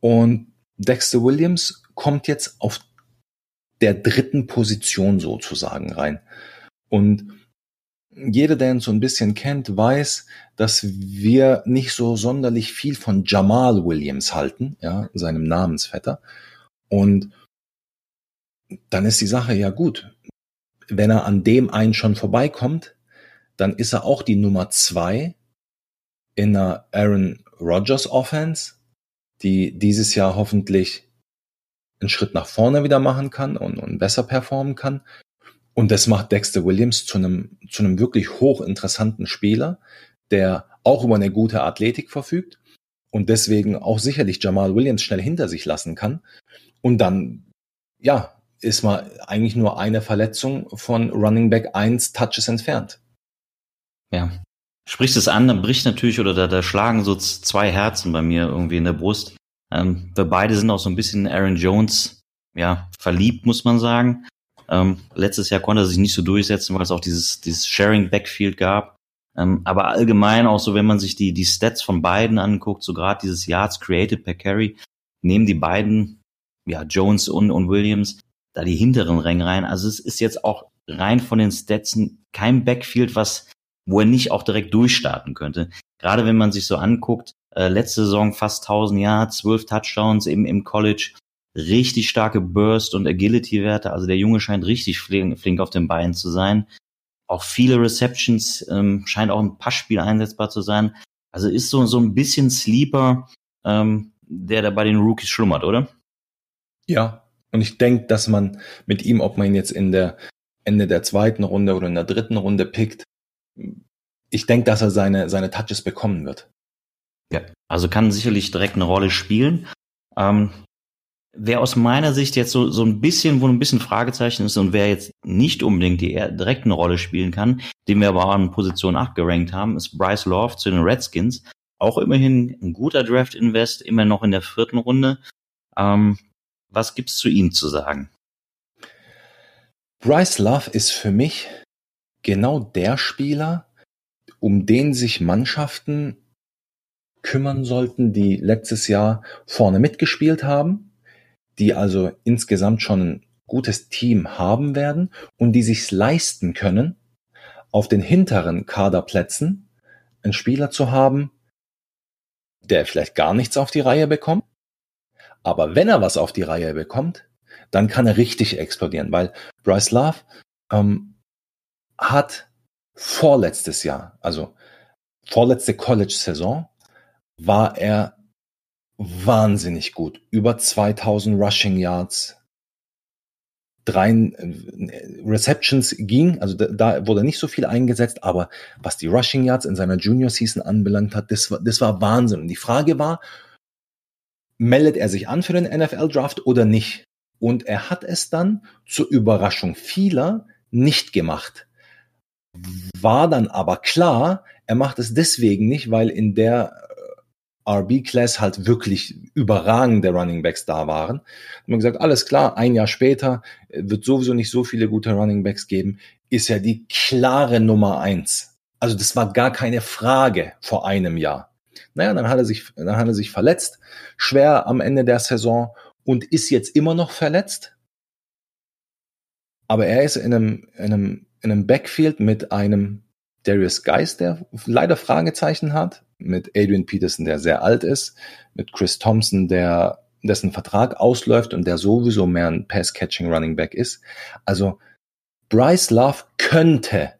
Und Dexter Williams kommt jetzt auf der dritten Position sozusagen rein. Und jeder, der uns so ein bisschen kennt, weiß, dass wir nicht so sonderlich viel von Jamal Williams halten, ja, seinem Namensvetter. Und dann ist die Sache ja gut. Wenn er an dem einen schon vorbeikommt, dann ist er auch die Nummer zwei in einer Aaron Rodgers Offense, die dieses Jahr hoffentlich einen Schritt nach vorne wieder machen kann und, und besser performen kann. Und das macht Dexter Williams zu einem, zu einem wirklich hochinteressanten Spieler, der auch über eine gute Athletik verfügt und deswegen auch sicherlich Jamal Williams schnell hinter sich lassen kann. Und dann, ja, ist man eigentlich nur eine Verletzung von Running Back 1 Touches entfernt. Ja. Sprichst es an, dann bricht natürlich oder da, da schlagen so zwei Herzen bei mir irgendwie in der Brust. Ähm, wir beide sind auch so ein bisschen Aaron Jones, ja, verliebt, muss man sagen. Ähm, letztes Jahr konnte er sich nicht so durchsetzen, weil es auch dieses, dieses Sharing Backfield gab. Ähm, aber allgemein auch so, wenn man sich die, die Stats von beiden anguckt, so gerade dieses Yards created per Carry, nehmen die beiden, ja, Jones und, und Williams, da die hinteren Ränge rein. Also es ist jetzt auch rein von den Stats kein Backfield, was, wo er nicht auch direkt durchstarten könnte. Gerade wenn man sich so anguckt, äh, letzte Saison fast 1000 Yards, 12 Touchdowns im, im College. Richtig starke Burst- und Agility-Werte. Also der Junge scheint richtig flink, flink auf den Beinen zu sein. Auch viele Receptions, ähm, scheint auch im Passspiel einsetzbar zu sein. Also ist so, so ein bisschen Sleeper, ähm, der da bei den Rookies schlummert, oder? Ja, und ich denke, dass man mit ihm, ob man ihn jetzt in der Ende der zweiten Runde oder in der dritten Runde pickt, ich denke, dass er seine, seine Touches bekommen wird. Ja, also kann sicherlich direkt eine Rolle spielen. Ähm, wer aus meiner Sicht jetzt so, so ein bisschen, wo ein bisschen Fragezeichen ist und wer jetzt nicht unbedingt die direkt eine Rolle spielen kann, den wir aber auch in Position 8 gerankt haben, ist Bryce Love zu den Redskins. Auch immerhin ein guter Draft-Invest, immer noch in der vierten Runde. Ähm, was gibt's zu ihm zu sagen? Bryce Love ist für mich genau der Spieler, um den sich Mannschaften kümmern sollten, die letztes Jahr vorne mitgespielt haben, die also insgesamt schon ein gutes Team haben werden und die sich's leisten können, auf den hinteren Kaderplätzen einen Spieler zu haben, der vielleicht gar nichts auf die Reihe bekommt, aber wenn er was auf die Reihe bekommt, dann kann er richtig explodieren, weil Bryce Love ähm, hat vorletztes Jahr, also vorletzte College-Saison, war er wahnsinnig gut. Über 2000 Rushing Yards, drei äh, Receptions ging, also da, da, wurde nicht so viel eingesetzt, aber was die Rushing Yards in seiner Junior Season anbelangt hat, das war, das war Wahnsinn. Und die Frage war, meldet er sich an für den NFL Draft oder nicht? Und er hat es dann zur Überraschung vieler nicht gemacht. War dann aber klar, er macht es deswegen nicht, weil in der RB-Class halt wirklich überragende Running Backs da waren. Und man gesagt, alles klar, ein Jahr später äh, wird sowieso nicht so viele gute Running Backs geben, ist ja die klare Nummer eins. Also das war gar keine Frage vor einem Jahr. Naja, dann hat er sich, dann hat er sich verletzt, schwer am Ende der Saison und ist jetzt immer noch verletzt. Aber er ist in einem, in einem, in einem Backfield mit einem Darius Geist, der leider Fragezeichen hat, mit Adrian Peterson, der sehr alt ist, mit Chris Thompson, der dessen Vertrag ausläuft und der sowieso mehr ein Pass-Catching Running Back ist. Also Bryce Love könnte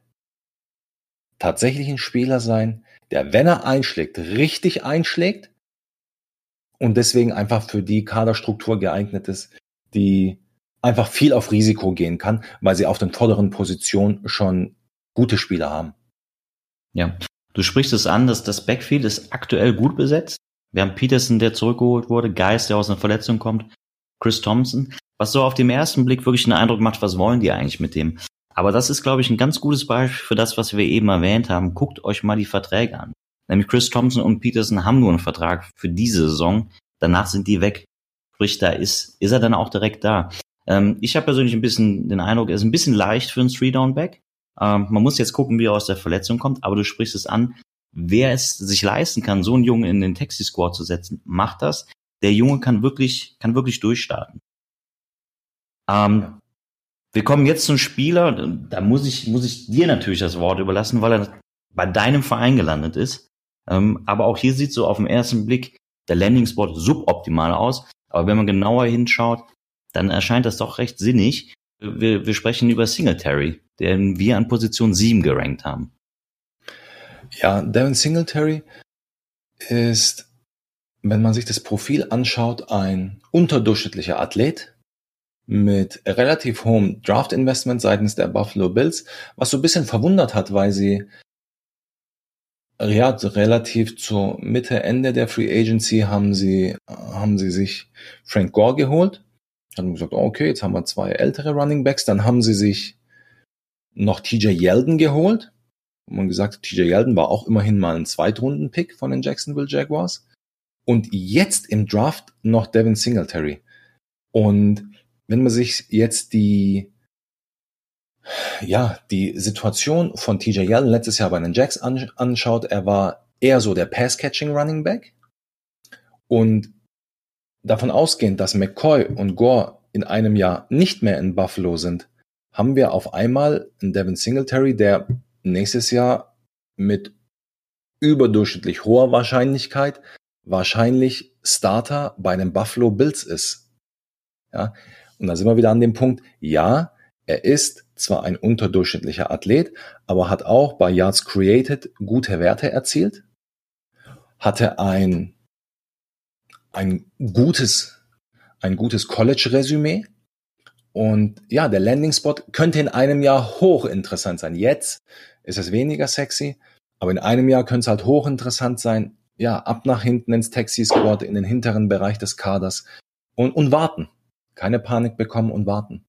tatsächlich ein Spieler sein, der, wenn er einschlägt, richtig einschlägt und deswegen einfach für die Kaderstruktur geeignet ist, die einfach viel auf Risiko gehen kann, weil sie auf den vorderen Positionen schon gute Spieler haben. Ja, du sprichst es an, dass das Backfield ist aktuell gut besetzt. Wir haben Peterson, der zurückgeholt wurde, Geist, der aus einer Verletzung kommt, Chris Thompson, was so auf dem ersten Blick wirklich einen Eindruck macht, was wollen die eigentlich mit dem? Aber das ist, glaube ich, ein ganz gutes Beispiel für das, was wir eben erwähnt haben. Guckt euch mal die Verträge an. Nämlich Chris Thompson und Peterson haben nur einen Vertrag für diese Saison. Danach sind die weg. Sprich, da ist, ist er dann auch direkt da. Ähm, ich habe persönlich ein bisschen den Eindruck, er ist ein bisschen leicht für einen Three-Down-Back. Ähm, man muss jetzt gucken, wie er aus der Verletzung kommt, aber du sprichst es an. Wer es sich leisten kann, so einen Jungen in den Taxi-Squad zu setzen, macht das. Der Junge kann wirklich, kann wirklich durchstarten. Ähm, wir kommen jetzt zum Spieler, da muss ich, muss ich dir natürlich das Wort überlassen, weil er bei deinem Verein gelandet ist. Ähm, aber auch hier sieht so auf den ersten Blick der Landing-Spot suboptimal aus. Aber wenn man genauer hinschaut, dann erscheint das doch recht sinnig. Wir, wir sprechen über Singletary den wir an Position 7 gerankt haben. Ja, Devin Singletary ist, wenn man sich das Profil anschaut, ein unterdurchschnittlicher Athlet mit relativ hohem Draft-Investment seitens der Buffalo Bills, was so ein bisschen verwundert hat, weil sie ja, relativ zur Mitte, Ende der Free Agency haben sie, haben sie sich Frank Gore geholt. Haben gesagt, okay, jetzt haben wir zwei ältere Running Backs. Dann haben sie sich noch TJ Yeldon geholt. Und man gesagt, TJ Yeldon war auch immerhin mal ein Zweitrunden-Pick von den Jacksonville Jaguars. Und jetzt im Draft noch Devin Singletary. Und wenn man sich jetzt die, ja, die Situation von TJ Yeldon letztes Jahr bei den Jacks anschaut, er war eher so der Pass-Catching Running Back. Und davon ausgehend, dass McCoy und Gore in einem Jahr nicht mehr in Buffalo sind, haben wir auf einmal einen Devin Singletary, der nächstes Jahr mit überdurchschnittlich hoher Wahrscheinlichkeit wahrscheinlich Starter bei den Buffalo Bills ist. Ja, und da sind wir wieder an dem Punkt, ja, er ist zwar ein unterdurchschnittlicher Athlet, aber hat auch bei Yards Created gute Werte erzielt, hatte ein, ein gutes, ein gutes College-Resümee, und ja, der Landing Spot könnte in einem Jahr hochinteressant sein. Jetzt ist es weniger sexy, aber in einem Jahr könnte es halt hochinteressant sein. Ja, ab nach hinten ins Taxi Squad, in den hinteren Bereich des Kaders und, und warten. Keine Panik bekommen und warten.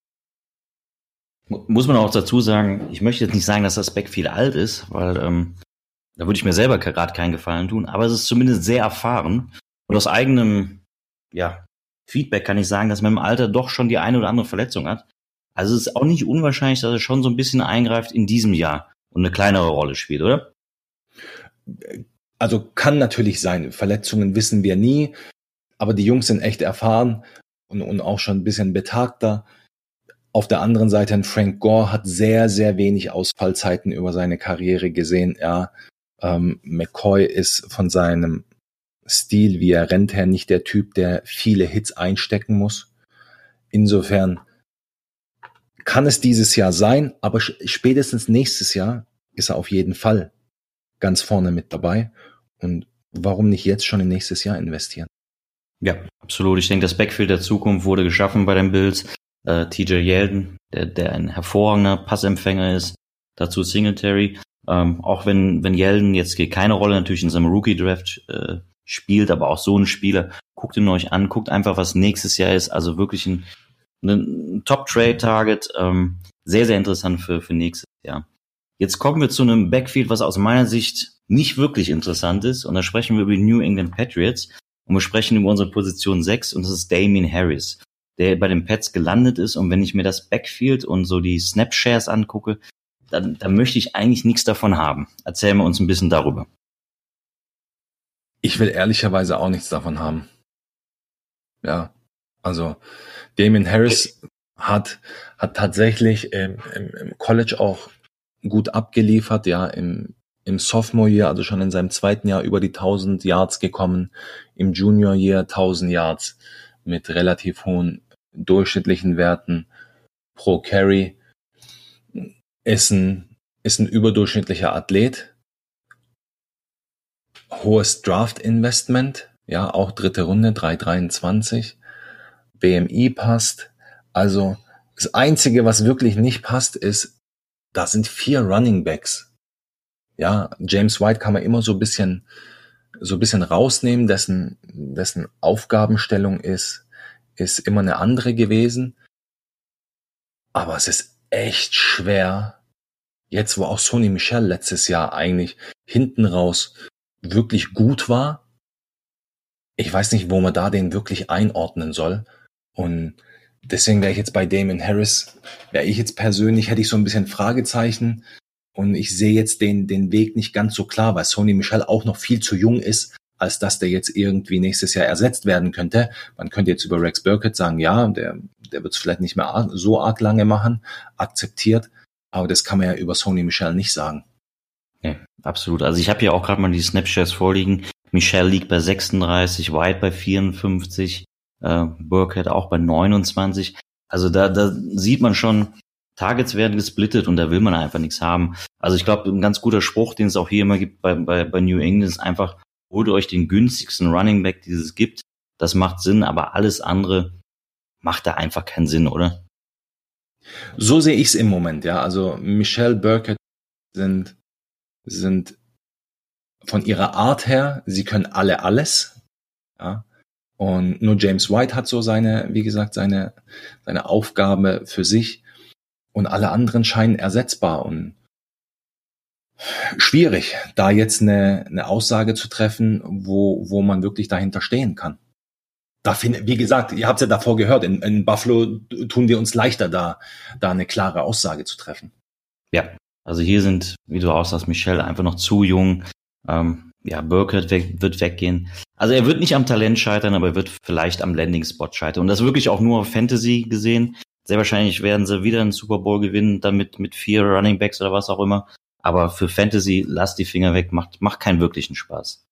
Muss man auch dazu sagen, ich möchte jetzt nicht sagen, dass das Back viel alt ist, weil ähm, da würde ich mir selber gerade keinen Gefallen tun, aber es ist zumindest sehr erfahren und aus eigenem ja, Feedback kann ich sagen, dass man im Alter doch schon die eine oder andere Verletzung hat. Also es ist auch nicht unwahrscheinlich, dass er schon so ein bisschen eingreift in diesem Jahr und eine kleinere Rolle spielt, oder? Also kann natürlich sein. Verletzungen wissen wir nie, aber die Jungs sind echt erfahren und, und auch schon ein bisschen betagter. Auf der anderen Seite, Frank Gore hat sehr, sehr wenig Ausfallzeiten über seine Karriere gesehen. Ja, Ähm, McCoy ist von seinem Stil, wie er rennt her, nicht der Typ, der viele Hits einstecken muss. Insofern kann es dieses Jahr sein, aber spätestens nächstes Jahr ist er auf jeden Fall ganz vorne mit dabei. Und warum nicht jetzt schon in nächstes Jahr investieren? Ja, absolut. Ich denke, das Backfield der Zukunft wurde geschaffen bei den Bills. Äh, TJ Yeldon, der, der ein hervorragender Passempfänger ist, dazu Singletary. Ähm, auch wenn, wenn Yeldon jetzt keine Rolle natürlich in seinem Rookie-Draft äh, spielt, aber auch so ein Spieler, guckt ihn euch an, guckt einfach, was nächstes Jahr ist. Also wirklich ein, ein Top-Trade-Target. Ähm, sehr, sehr interessant für, für nächstes Jahr. Jetzt kommen wir zu einem Backfield, was aus meiner Sicht nicht wirklich interessant ist. Und da sprechen wir über die New England Patriots. Und wir sprechen über unsere Position 6 und das ist Damien Harris, der bei den Pets gelandet ist. Und wenn ich mir das Backfield und so die Snapshares angucke, dann, dann möchte ich eigentlich nichts davon haben. Erzählen wir uns ein bisschen darüber. Ich will ehrlicherweise auch nichts davon haben. Ja, also Damien Harris hat, hat tatsächlich im, im, im College auch gut abgeliefert, ja, im, im Sophomore Year, also schon in seinem zweiten Jahr über die 1000 Yards gekommen, im Junior Year 1000 Yards mit relativ hohen durchschnittlichen Werten pro Carry. Ist ein, ist ein überdurchschnittlicher Athlet. Hohes Draft Investment, ja, auch dritte Runde, 323. BMI passt. Also, das einzige, was wirklich nicht passt, ist, da sind vier Running Backs. Ja, James White kann man immer so ein bisschen, so ein bisschen rausnehmen, dessen, dessen Aufgabenstellung ist, ist immer eine andere gewesen. Aber es ist echt schwer, jetzt wo auch Sony Michel letztes Jahr eigentlich hinten raus wirklich gut war. Ich weiß nicht, wo man da den wirklich einordnen soll. Und deswegen wäre ich jetzt bei Damon Harris, wäre ich jetzt persönlich, hätte ich so ein bisschen Fragezeichen. Und ich sehe jetzt den, den Weg nicht ganz so klar, weil Sony Michel auch noch viel zu jung ist, als dass der jetzt irgendwie nächstes Jahr ersetzt werden könnte. Man könnte jetzt über Rex Burkett sagen, ja, der, der wird es vielleicht nicht mehr so arg lange machen, akzeptiert. Aber das kann man ja über Sony Michel nicht sagen. Ja, absolut. Also ich habe hier auch gerade mal die Snapshots vorliegen. Michel liegt bei 36, White bei 54, äh, Burkhead auch bei 29. Also da, da sieht man schon, Targets werden gesplittet und da will man einfach nichts haben. Also ich glaube, ein ganz guter Spruch, den es auch hier immer gibt bei, bei, bei New England, ist einfach, holt euch den günstigsten Running Back, die es gibt. Das macht Sinn, aber alles andere macht da einfach keinen Sinn, oder? So sehe ich es im Moment, ja. Also Michelle Burkett sind, sind von ihrer Art her, sie können alle alles. Ja. Und nur James White hat so seine, wie gesagt, seine, seine Aufgabe für sich und alle anderen scheinen ersetzbar und schwierig, da jetzt eine, eine Aussage zu treffen, wo, wo man wirklich dahinter stehen kann. Da finde, wie gesagt, ihr habt ja davor gehört, in, in Buffalo tun wir uns leichter, da, da eine klare Aussage zu treffen. Ja, also hier sind, wie du auch sagst, Michelle einfach noch zu jung. Ähm, ja, Burkett weg, wird weggehen. Also er wird nicht am Talent scheitern, aber er wird vielleicht am Landing-Spot scheitern. Und das wirklich auch nur auf Fantasy gesehen. Sehr wahrscheinlich werden sie wieder einen Super Bowl gewinnen, damit mit vier Running Backs oder was auch immer. Aber für Fantasy, lass die Finger weg, macht, macht keinen wirklichen Spaß.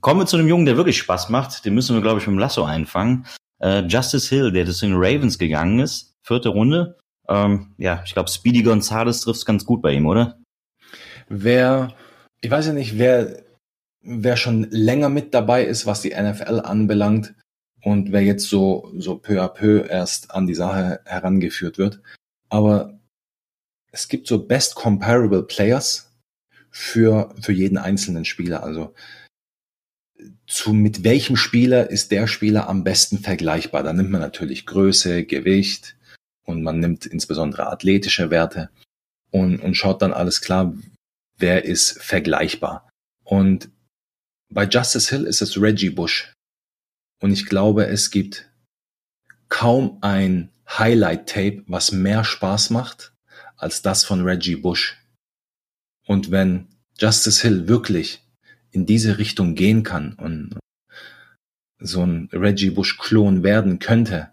Kommen wir zu einem Jungen, der wirklich Spaß macht. Den müssen wir, glaube ich, mit dem Lasso einfangen. Äh, Justice Hill, der zu den Ravens gegangen ist. Vierte Runde. Ähm, ja, ich glaube, Speedy Gonzalez trifft ganz gut bei ihm, oder? Wer ich weiß ja nicht, wer, wer schon länger mit dabei ist, was die NFL anbelangt und wer jetzt so, so peu à peu erst an die Sache herangeführt wird. Aber es gibt so Best Comparable Players für, für jeden einzelnen Spieler. Also zu mit welchem Spieler ist der Spieler am besten vergleichbar? Da nimmt man natürlich Größe, Gewicht und man nimmt insbesondere athletische Werte und, und schaut dann alles klar, wer ist vergleichbar. Und bei Justice Hill ist es Reggie Bush. Und ich glaube, es gibt kaum ein Highlight-Tape, was mehr Spaß macht als das von Reggie Bush. Und wenn Justice Hill wirklich in diese Richtung gehen kann und so ein Reggie Bush-Klon werden könnte,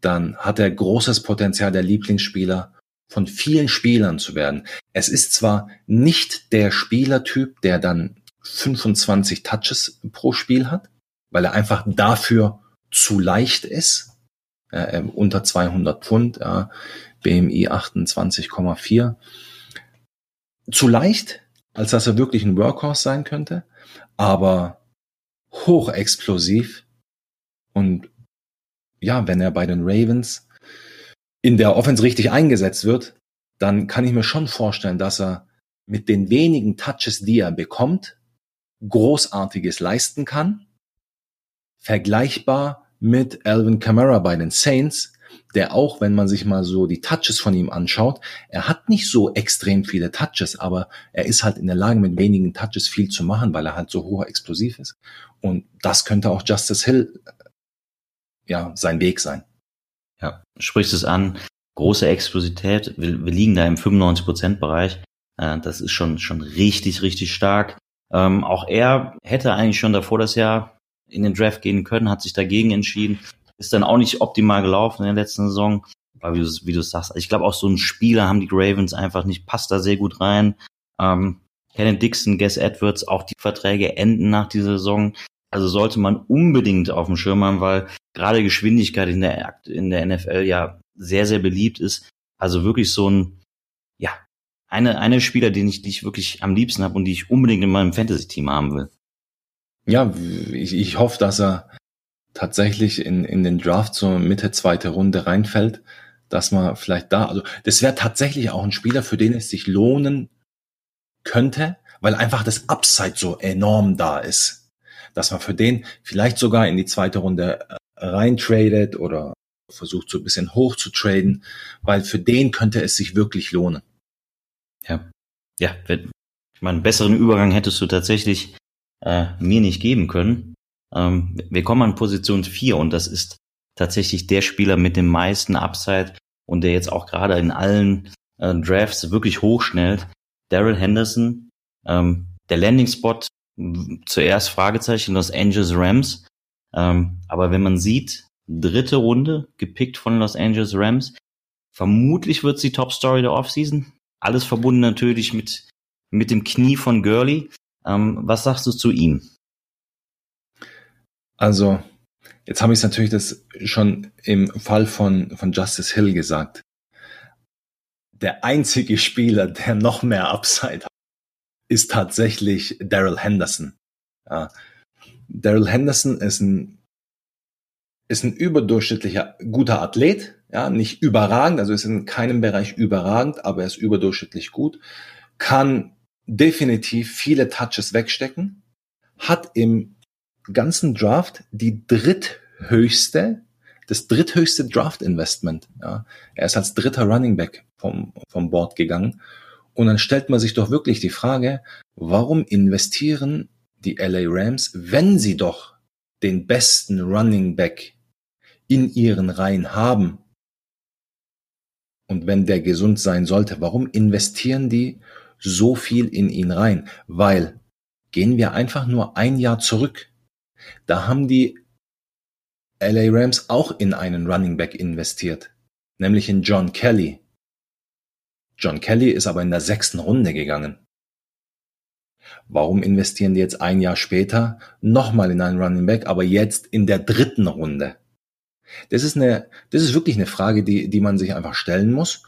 dann hat er großes Potenzial, der Lieblingsspieler von vielen Spielern zu werden. Es ist zwar nicht der Spielertyp, der dann 25 Touches pro Spiel hat, weil er einfach dafür zu leicht ist, äh, unter 200 Pfund, äh, BMI 28,4. Zu leicht, als dass er wirklich ein Workhorse sein könnte, aber hochexplosiv und ja, wenn er bei den Ravens in der Offense richtig eingesetzt wird, dann kann ich mir schon vorstellen, dass er mit den wenigen Touches, die er bekommt, Großartiges leisten kann. Vergleichbar mit Alvin Kamara bei den Saints, der auch, wenn man sich mal so die Touches von ihm anschaut, er hat nicht so extrem viele Touches, aber er ist halt in der Lage, mit wenigen Touches viel zu machen, weil er halt so hoch explosiv ist. Und das könnte auch Justice Hill, ja, sein Weg sein. Ja, sprichst es an. Große Explosität. Wir, wir liegen da im 95%-Bereich. Äh, das ist schon, schon richtig, richtig stark. Ähm, auch er hätte eigentlich schon davor das Jahr in den Draft gehen können, hat sich dagegen entschieden. Ist dann auch nicht optimal gelaufen in der letzten Saison. Aber wie du, wie du sagst, ich glaube auch so ein Spieler haben die Ravens einfach nicht, passt da sehr gut rein. Ähm, Kenneth Dixon, Guess Edwards, auch die Verträge enden nach dieser Saison. Also sollte man unbedingt auf dem Schirm haben, weil gerade Geschwindigkeit in der, in der NFL ja sehr, sehr beliebt ist. Also wirklich so ein, ja, eine, eine Spieler, den ich, die ich wirklich am liebsten habe und die ich unbedingt in meinem Fantasy-Team haben will. Ja, ich, ich hoffe, dass er tatsächlich in, in den Draft zur Mitte zweite Runde reinfällt, dass man vielleicht da, also das wäre tatsächlich auch ein Spieler, für den es sich lohnen könnte, weil einfach das Upside so enorm da ist, dass man für den vielleicht sogar in die zweite Runde äh, reintradet oder versucht so ein bisschen hoch zu traden, weil für den könnte es sich wirklich lohnen. Ja, ja, wenn, ich meine, einen besseren Übergang hättest du tatsächlich äh, mir nicht geben können. Ähm, wir kommen an Position 4 und das ist tatsächlich der Spieler mit dem meisten Upside und der jetzt auch gerade in allen äh, Drafts wirklich hochschnellt. Daryl Henderson, ähm, der Landing Spot zuerst Fragezeichen Los Angeles Rams. Ähm, aber wenn man sieht, dritte Runde gepickt von Los Angeles Rams, vermutlich wird sie Top Story der Offseason. Alles verbunden natürlich mit, mit dem Knie von Gurley. Ähm, was sagst du zu ihm? Also, jetzt habe ich es natürlich das schon im Fall von, von Justice Hill gesagt. Der einzige Spieler, der noch mehr Upside hat, ist tatsächlich Daryl Henderson. Ja. Daryl Henderson ist ein, ist ein überdurchschnittlicher guter Athlet, ja, nicht überragend, also ist in keinem Bereich überragend, aber er ist überdurchschnittlich gut, kann definitiv viele Touches wegstecken, hat im ganzen Draft die dritthöchste, das dritthöchste Draft-Investment. Ja. Er ist als dritter Running Back vom, vom Board gegangen. Und dann stellt man sich doch wirklich die Frage, warum investieren die LA Rams, wenn sie doch den besten Running Back in ihren Reihen haben und wenn der gesund sein sollte, warum investieren die so viel in ihn rein? Weil gehen wir einfach nur ein Jahr zurück. Da haben die LA Rams auch in einen Running Back investiert, nämlich in John Kelly. John Kelly ist aber in der sechsten Runde gegangen. Warum investieren die jetzt ein Jahr später nochmal in einen Running Back, aber jetzt in der dritten Runde? Das ist eine, das ist wirklich eine Frage, die, die man sich einfach stellen muss.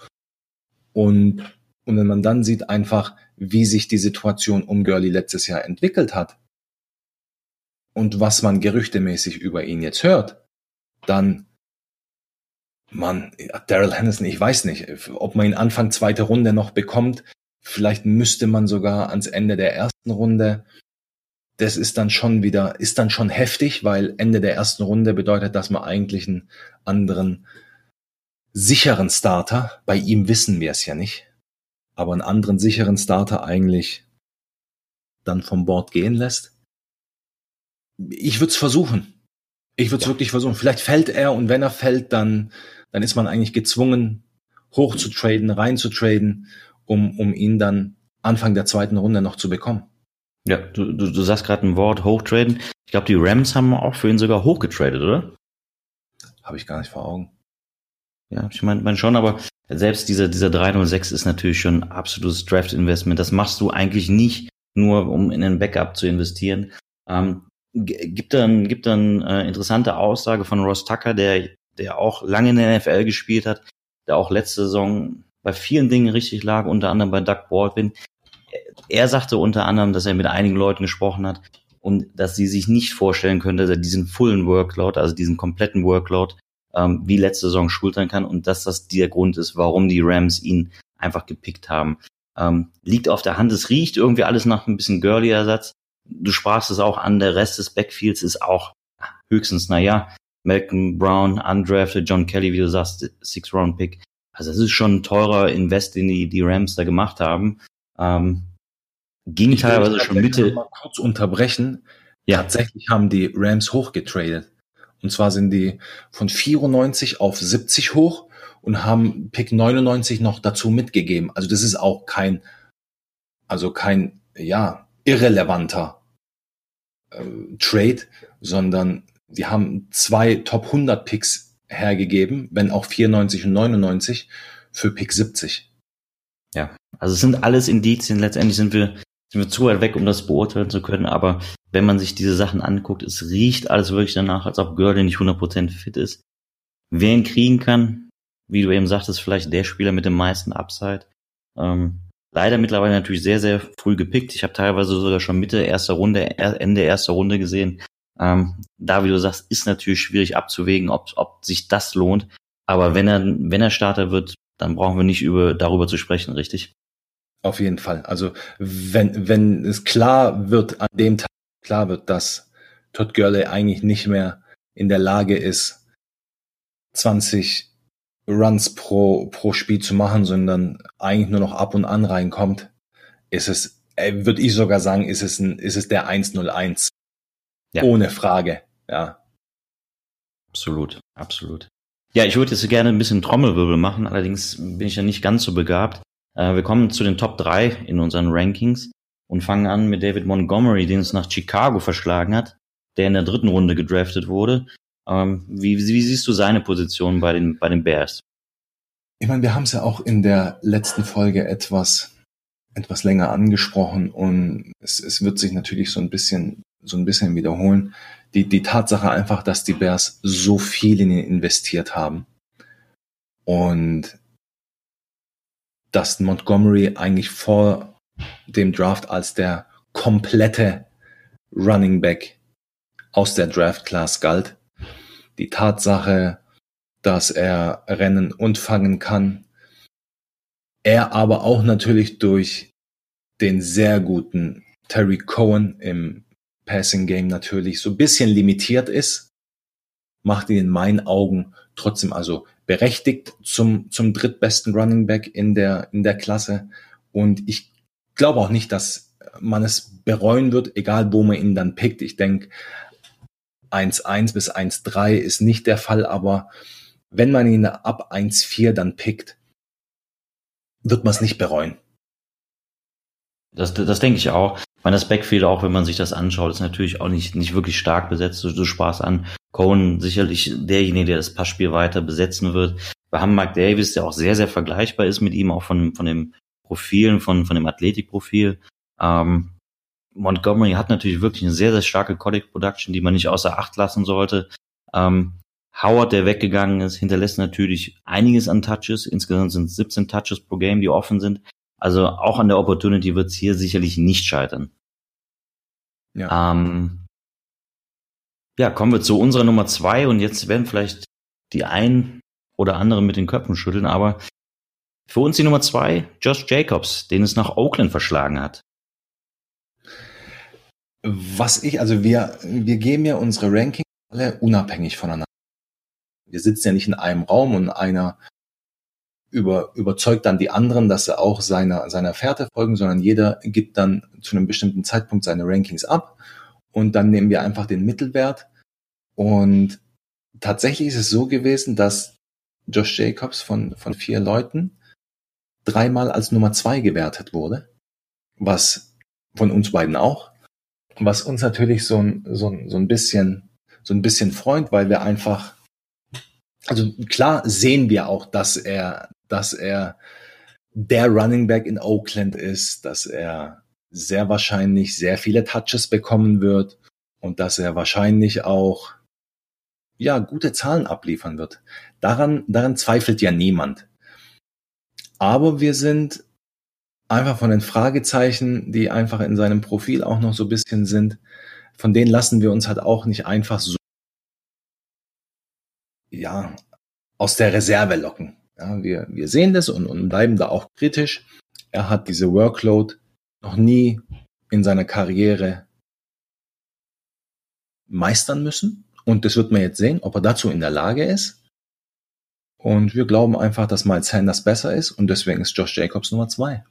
Und, und wenn man dann sieht einfach, wie sich die Situation um Gurley letztes Jahr entwickelt hat und was man gerüchtemäßig über ihn jetzt hört, dann man, Daryl Henderson, ich weiß nicht, ob man ihn Anfang zweite Runde noch bekommt. Vielleicht müsste man sogar ans Ende der ersten Runde das ist dann schon wieder, ist dann schon heftig, weil Ende der ersten Runde bedeutet, dass man eigentlich einen anderen sicheren Starter, bei ihm wissen wir es ja nicht, aber einen anderen sicheren Starter eigentlich dann vom Board gehen lässt. Ich würde es versuchen. Ich würde es ja. wirklich versuchen. Vielleicht fällt er und wenn er fällt, dann, dann ist man eigentlich gezwungen, hoch zu traden, rein zu traden, um, um ihn dann Anfang der zweiten Runde noch zu bekommen. Ja, du, du, du sagst gerade ein Wort, hochtraden. Ich glaube, die Rams haben auch für ihn sogar hochgetradet, oder? Habe ich gar nicht vor Augen. Ja, ich meine mein schon, aber selbst dieser, dieser 306 ist natürlich schon ein absolutes Draft-Investment. Das machst du eigentlich nicht nur, um in ein Backup zu investieren. Ähm, gibt dann, gibt dann äh, interessante Aussage von Ross Tucker, der, der auch lange in der NFL gespielt hat, der auch letzte Saison bei vielen Dingen richtig lag, unter anderem bei Doug Baldwin. Er sagte unter anderem, dass er mit einigen Leuten gesprochen hat und dass sie sich nicht vorstellen könnte, dass er diesen fullen Workload, also diesen kompletten Workload, ähm, wie letzte Saison schultern kann und dass das der Grund ist, warum die Rams ihn einfach gepickt haben. Ähm, liegt auf der Hand, es riecht irgendwie alles nach ein bisschen Girly-Ersatz. Du sprachst es auch an, der Rest des Backfields ist auch höchstens, naja, Malcolm Brown, undrafted, John Kelly, wie du sagst, Six-Round-Pick. Also es ist schon ein teurer Invest, den die, die Rams da gemacht haben. Ähm, ging ich teilweise schon Mitte. Mal kurz unterbrechen. Ja. Tatsächlich haben die Rams hochgetradet. Und zwar sind die von 94 auf 70 hoch und haben Pick 99 noch dazu mitgegeben. Also das ist auch kein, also kein, ja, irrelevanter äh, Trade, sondern die haben zwei Top 100 Picks hergegeben, wenn auch 94 und 99 für Pick 70. Ja, also es sind alles Indizien. Letztendlich sind wir, sind wir zu weit weg, um das beurteilen zu können. Aber wenn man sich diese Sachen anguckt, es riecht alles wirklich danach, als ob Gurley nicht 100% fit ist. Wer ihn kriegen kann, wie du eben sagtest, vielleicht der Spieler mit dem meisten Upside. Ähm, leider mittlerweile natürlich sehr, sehr früh gepickt. Ich habe teilweise sogar schon Mitte erster Runde, Ende erster Runde gesehen. Ähm, da, wie du sagst, ist natürlich schwierig abzuwägen, ob, ob sich das lohnt. Aber wenn er, wenn er Starter wird, dann brauchen wir nicht über, darüber zu sprechen, richtig? Auf jeden Fall. Also wenn, wenn es klar wird, an dem Tag klar wird, dass Todd Gurley eigentlich nicht mehr in der Lage ist, 20 Runs pro, pro Spiel zu machen, sondern eigentlich nur noch ab und an reinkommt, ist es, äh, würde ich sogar sagen, ist es, ein, ist es der 101. Ja. Ohne Frage, ja. Absolut, absolut. Ja, ich würde jetzt gerne ein bisschen Trommelwirbel machen, allerdings bin ich ja nicht ganz so begabt. Äh, wir kommen zu den Top 3 in unseren Rankings und fangen an mit David Montgomery, den es nach Chicago verschlagen hat, der in der dritten Runde gedraftet wurde. Ähm, wie, wie siehst du seine Position bei den, bei den Bears? Ich meine, wir haben es ja auch in der letzten Folge etwas, etwas länger angesprochen und es, es wird sich natürlich so ein bisschen so ein bisschen wiederholen. Die, die Tatsache einfach, dass die Bears so viel in ihn investiert haben und dass Montgomery eigentlich vor dem Draft als der komplette Running Back aus der Draft Class galt. Die Tatsache, dass er rennen und fangen kann. Er aber auch natürlich durch den sehr guten Terry Cohen im Passing Game natürlich so ein bisschen limitiert ist, macht ihn in meinen Augen trotzdem also berechtigt zum, zum drittbesten Running Back in der, in der Klasse. Und ich glaube auch nicht, dass man es bereuen wird, egal wo man ihn dann pickt. Ich denke, 1-1 bis 1-3 ist nicht der Fall, aber wenn man ihn ab 1-4 dann pickt, wird man es nicht bereuen. Das, das denke ich auch. Ich meine, das Backfield, auch wenn man sich das anschaut, ist natürlich auch nicht, nicht wirklich stark besetzt. Du, du sprachst an, Cohen sicherlich derjenige, der das Passspiel weiter besetzen wird. Wir haben Mark Davis, der auch sehr, sehr vergleichbar ist mit ihm, auch von, von dem Profilen, von, von dem Athletikprofil. Ähm, Montgomery hat natürlich wirklich eine sehr, sehr starke College Production, die man nicht außer Acht lassen sollte. Ähm, Howard, der weggegangen ist, hinterlässt natürlich einiges an Touches. Insgesamt sind es 17 Touches pro Game, die offen sind. Also auch an der Opportunity wird es hier sicherlich nicht scheitern. Ja. Ähm, ja, kommen wir zu unserer Nummer zwei und jetzt werden vielleicht die einen oder anderen mit den Köpfen schütteln, aber für uns die Nummer zwei, Josh Jacobs, den es nach Oakland verschlagen hat. Was ich, also wir, wir geben ja unsere Rankings alle unabhängig voneinander. Wir sitzen ja nicht in einem Raum und einer über, überzeugt dann die anderen, dass sie auch seiner, seiner Fährte folgen, sondern jeder gibt dann zu einem bestimmten Zeitpunkt seine Rankings ab und dann nehmen wir einfach den Mittelwert. Und tatsächlich ist es so gewesen, dass Josh Jacobs von, von vier Leuten dreimal als Nummer zwei gewertet wurde, was von uns beiden auch, was uns natürlich so ein, so ein, so ein bisschen, so ein bisschen freut, weil wir einfach, also klar sehen wir auch, dass er dass er der Running Back in Oakland ist, dass er sehr wahrscheinlich sehr viele Touches bekommen wird und dass er wahrscheinlich auch ja gute Zahlen abliefern wird. Daran, daran zweifelt ja niemand. Aber wir sind einfach von den Fragezeichen, die einfach in seinem Profil auch noch so ein bisschen sind, von denen lassen wir uns halt auch nicht einfach so ja aus der Reserve locken. Ja, wir, wir sehen das und, und bleiben da auch kritisch. Er hat diese Workload noch nie in seiner Karriere meistern müssen. Und das wird man jetzt sehen, ob er dazu in der Lage ist. Und wir glauben einfach, dass Miles Sanders besser ist und deswegen ist Josh Jacobs Nummer zwei.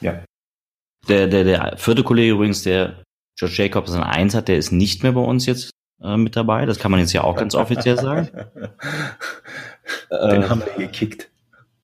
Ja. Der, der, der vierte Kollege übrigens, der Josh Jacobs an eins hat, der ist nicht mehr bei uns jetzt äh, mit dabei. Das kann man jetzt ja auch ganz offiziell sagen. Den äh, haben wir gekickt.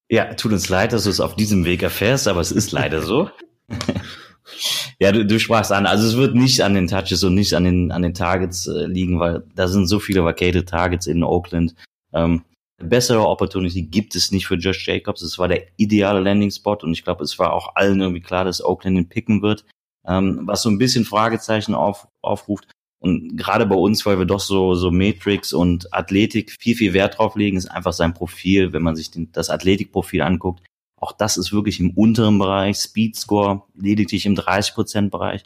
Ja, tut uns leid, dass du es auf diesem Weg erfährst, aber es ist leider so. ja, du, du sprachst an. Also es wird nicht an den Touches und nicht an den, an den Targets äh, liegen, weil da sind so viele vacated Targets in Oakland. Ähm, bessere Opportunity gibt es nicht für Josh Jacobs. Es war der ideale Landing-Spot und ich glaube, es war auch allen irgendwie klar, dass Oakland ihn picken wird. Ähm, was so ein bisschen Fragezeichen auf, aufruft. Und gerade bei uns, weil wir doch so, so Matrix und Athletik viel, viel Wert drauf legen, ist einfach sein Profil, wenn man sich den, das Athletikprofil anguckt. Auch das ist wirklich im unteren Bereich, Speedscore lediglich im 30%-Bereich.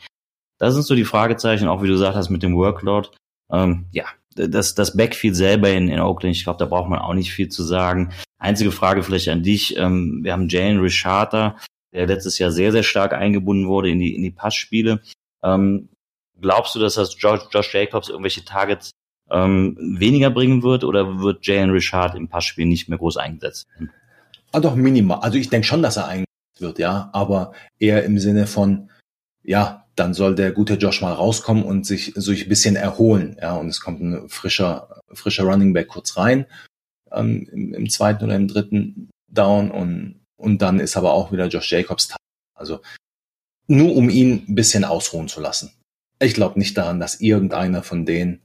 Das sind so die Fragezeichen, auch wie du gesagt hast, mit dem Workload. Ähm, ja, das, das Backfield selber in, in Oakland, ich glaube, da braucht man auch nicht viel zu sagen. Einzige Frage vielleicht an dich. Ähm, wir haben Jalen Richarder, der letztes Jahr sehr, sehr stark eingebunden wurde in die, in die Passspiele. Ähm, Glaubst du, dass das Josh, Josh Jacobs irgendwelche Targets ähm, weniger bringen wird oder wird Jalen Richard im Passspiel nicht mehr groß eingesetzt? Ah, doch, minimal. Also ich denke schon, dass er eingesetzt wird, ja, aber eher im Sinne von, ja, dann soll der gute Josh mal rauskommen und sich so ein bisschen erholen, ja, und es kommt ein frischer, frischer Running Back kurz rein, ähm, im, im zweiten oder im dritten Down und, und dann ist aber auch wieder Josh Jacobs Also nur um ihn ein bisschen ausruhen zu lassen. Ich glaube nicht daran, dass irgendeiner von denen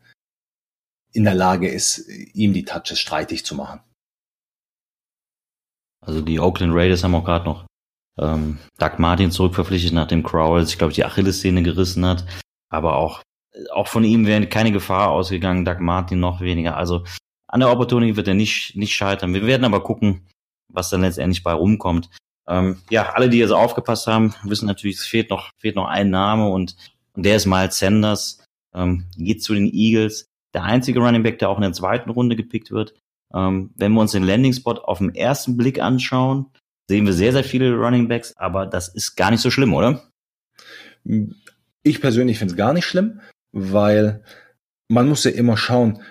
in der Lage ist, ihm die Touches streitig zu machen. Also die Oakland Raiders haben auch gerade noch ähm, Doug Martin zurückverpflichtet, nachdem Crowell sich, glaube ich, die Achillessehne gerissen hat. Aber auch, auch von ihm wäre keine Gefahr ausgegangen, Doug Martin noch weniger. Also an der Opportunity wird er nicht, nicht scheitern. Wir werden aber gucken, was dann letztendlich bei rumkommt. Ähm, ja, alle, die jetzt aufgepasst haben, wissen natürlich, es fehlt noch, fehlt noch ein Name und und der ist Miles Sanders, ähm, geht zu den Eagles. Der einzige Running Back, der auch in der zweiten Runde gepickt wird. Ähm, wenn wir uns den Landing Spot auf den ersten Blick anschauen, sehen wir sehr, sehr viele Running Backs, aber das ist gar nicht so schlimm, oder? Ich persönlich finde es gar nicht schlimm, weil man muss ja immer schauen,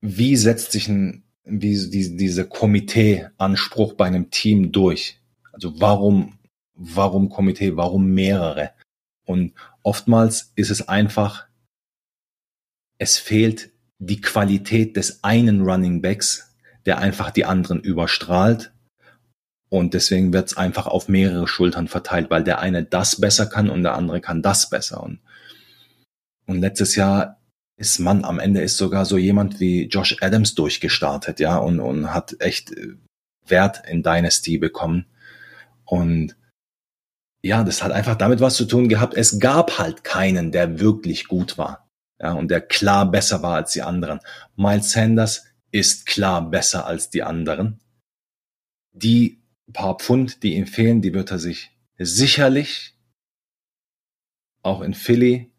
wie setzt sich ein, wie die, dieser Komitee-Anspruch bei einem Team durch? Also warum, warum Komitee, warum mehrere? Und oftmals ist es einfach, es fehlt die Qualität des einen Running Backs, der einfach die anderen überstrahlt. Und deswegen wird es einfach auf mehrere Schultern verteilt, weil der eine das besser kann und der andere kann das besser. Und, und letztes Jahr ist man am Ende ist sogar so jemand wie Josh Adams durchgestartet, ja, und, und hat echt äh, Wert in Dynasty bekommen. Und ja, das hat einfach damit was zu tun gehabt. Es gab halt keinen, der wirklich gut war. Ja, und der klar besser war als die anderen. Miles Sanders ist klar besser als die anderen. Die paar Pfund, die ihm fehlen, die wird er sich sicherlich auch in Philly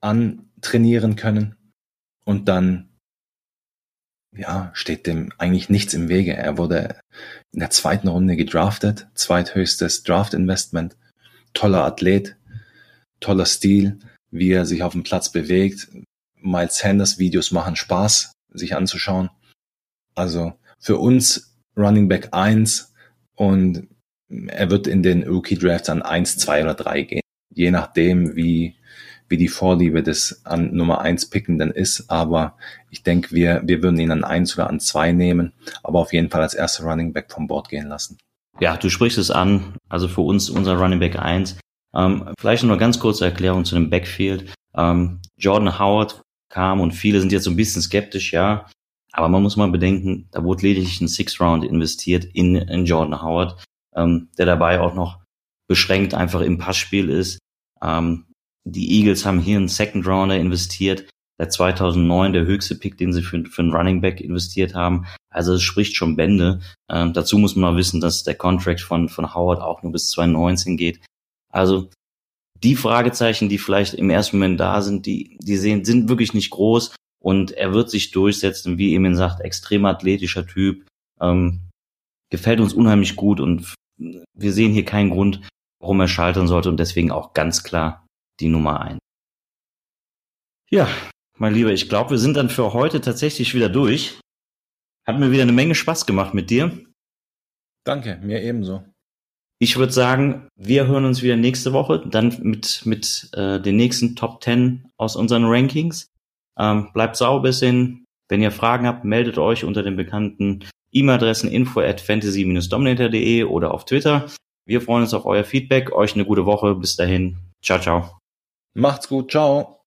antrainieren können. Und dann, ja, steht dem eigentlich nichts im Wege. Er wurde in der zweiten Runde gedraftet, zweithöchstes Draft-Investment toller Athlet, toller Stil, wie er sich auf dem Platz bewegt. Miles Sanders Videos machen Spaß, sich anzuschauen. Also für uns Running Back 1 und er wird in den Rookie Drafts an 1, 2 oder 3 gehen. Je nachdem, wie, wie die Vorliebe des an Nummer 1 Pickenden ist. Aber ich denke, wir, wir würden ihn an 1 oder an 2 nehmen, aber auf jeden Fall als erster Running Back vom Board gehen lassen. Ja, du sprichst es an. Also für uns unser Running Back 1. Ähm, vielleicht noch eine ganz kurze Erklärung zu dem Backfield. Ähm, Jordan Howard kam und viele sind jetzt so ein bisschen skeptisch, ja. Aber man muss mal bedenken, da wurde lediglich ein Six Round investiert in, in Jordan Howard, ähm, der dabei auch noch beschränkt einfach im Passspiel ist. Ähm, die Eagles haben hier einen Second Rounder investiert, der 2009 der höchste Pick, den sie für, für einen Running Back investiert haben. Also es spricht schon Bände. Ähm, dazu muss man mal wissen, dass der Contract von, von Howard auch nur bis 2019 geht. Also die Fragezeichen, die vielleicht im ersten Moment da sind, die, die sehen, sind wirklich nicht groß und er wird sich durchsetzen, wie Emin sagt, extrem athletischer Typ, ähm, gefällt uns unheimlich gut und wir sehen hier keinen Grund, warum er scheitern sollte und deswegen auch ganz klar die Nummer ein. Ja, mein Lieber, ich glaube, wir sind dann für heute tatsächlich wieder durch. Hat mir wieder eine Menge Spaß gemacht mit dir. Danke, mir ebenso. Ich würde sagen, wir hören uns wieder nächste Woche, dann mit, mit äh, den nächsten Top 10 aus unseren Rankings. Ähm, bleibt sauber bis hin. Wenn ihr Fragen habt, meldet euch unter den bekannten E-Mail-Adressen info at fantasy-dominator.de oder auf Twitter. Wir freuen uns auf euer Feedback. Euch eine gute Woche. Bis dahin. Ciao, ciao. Macht's gut. Ciao.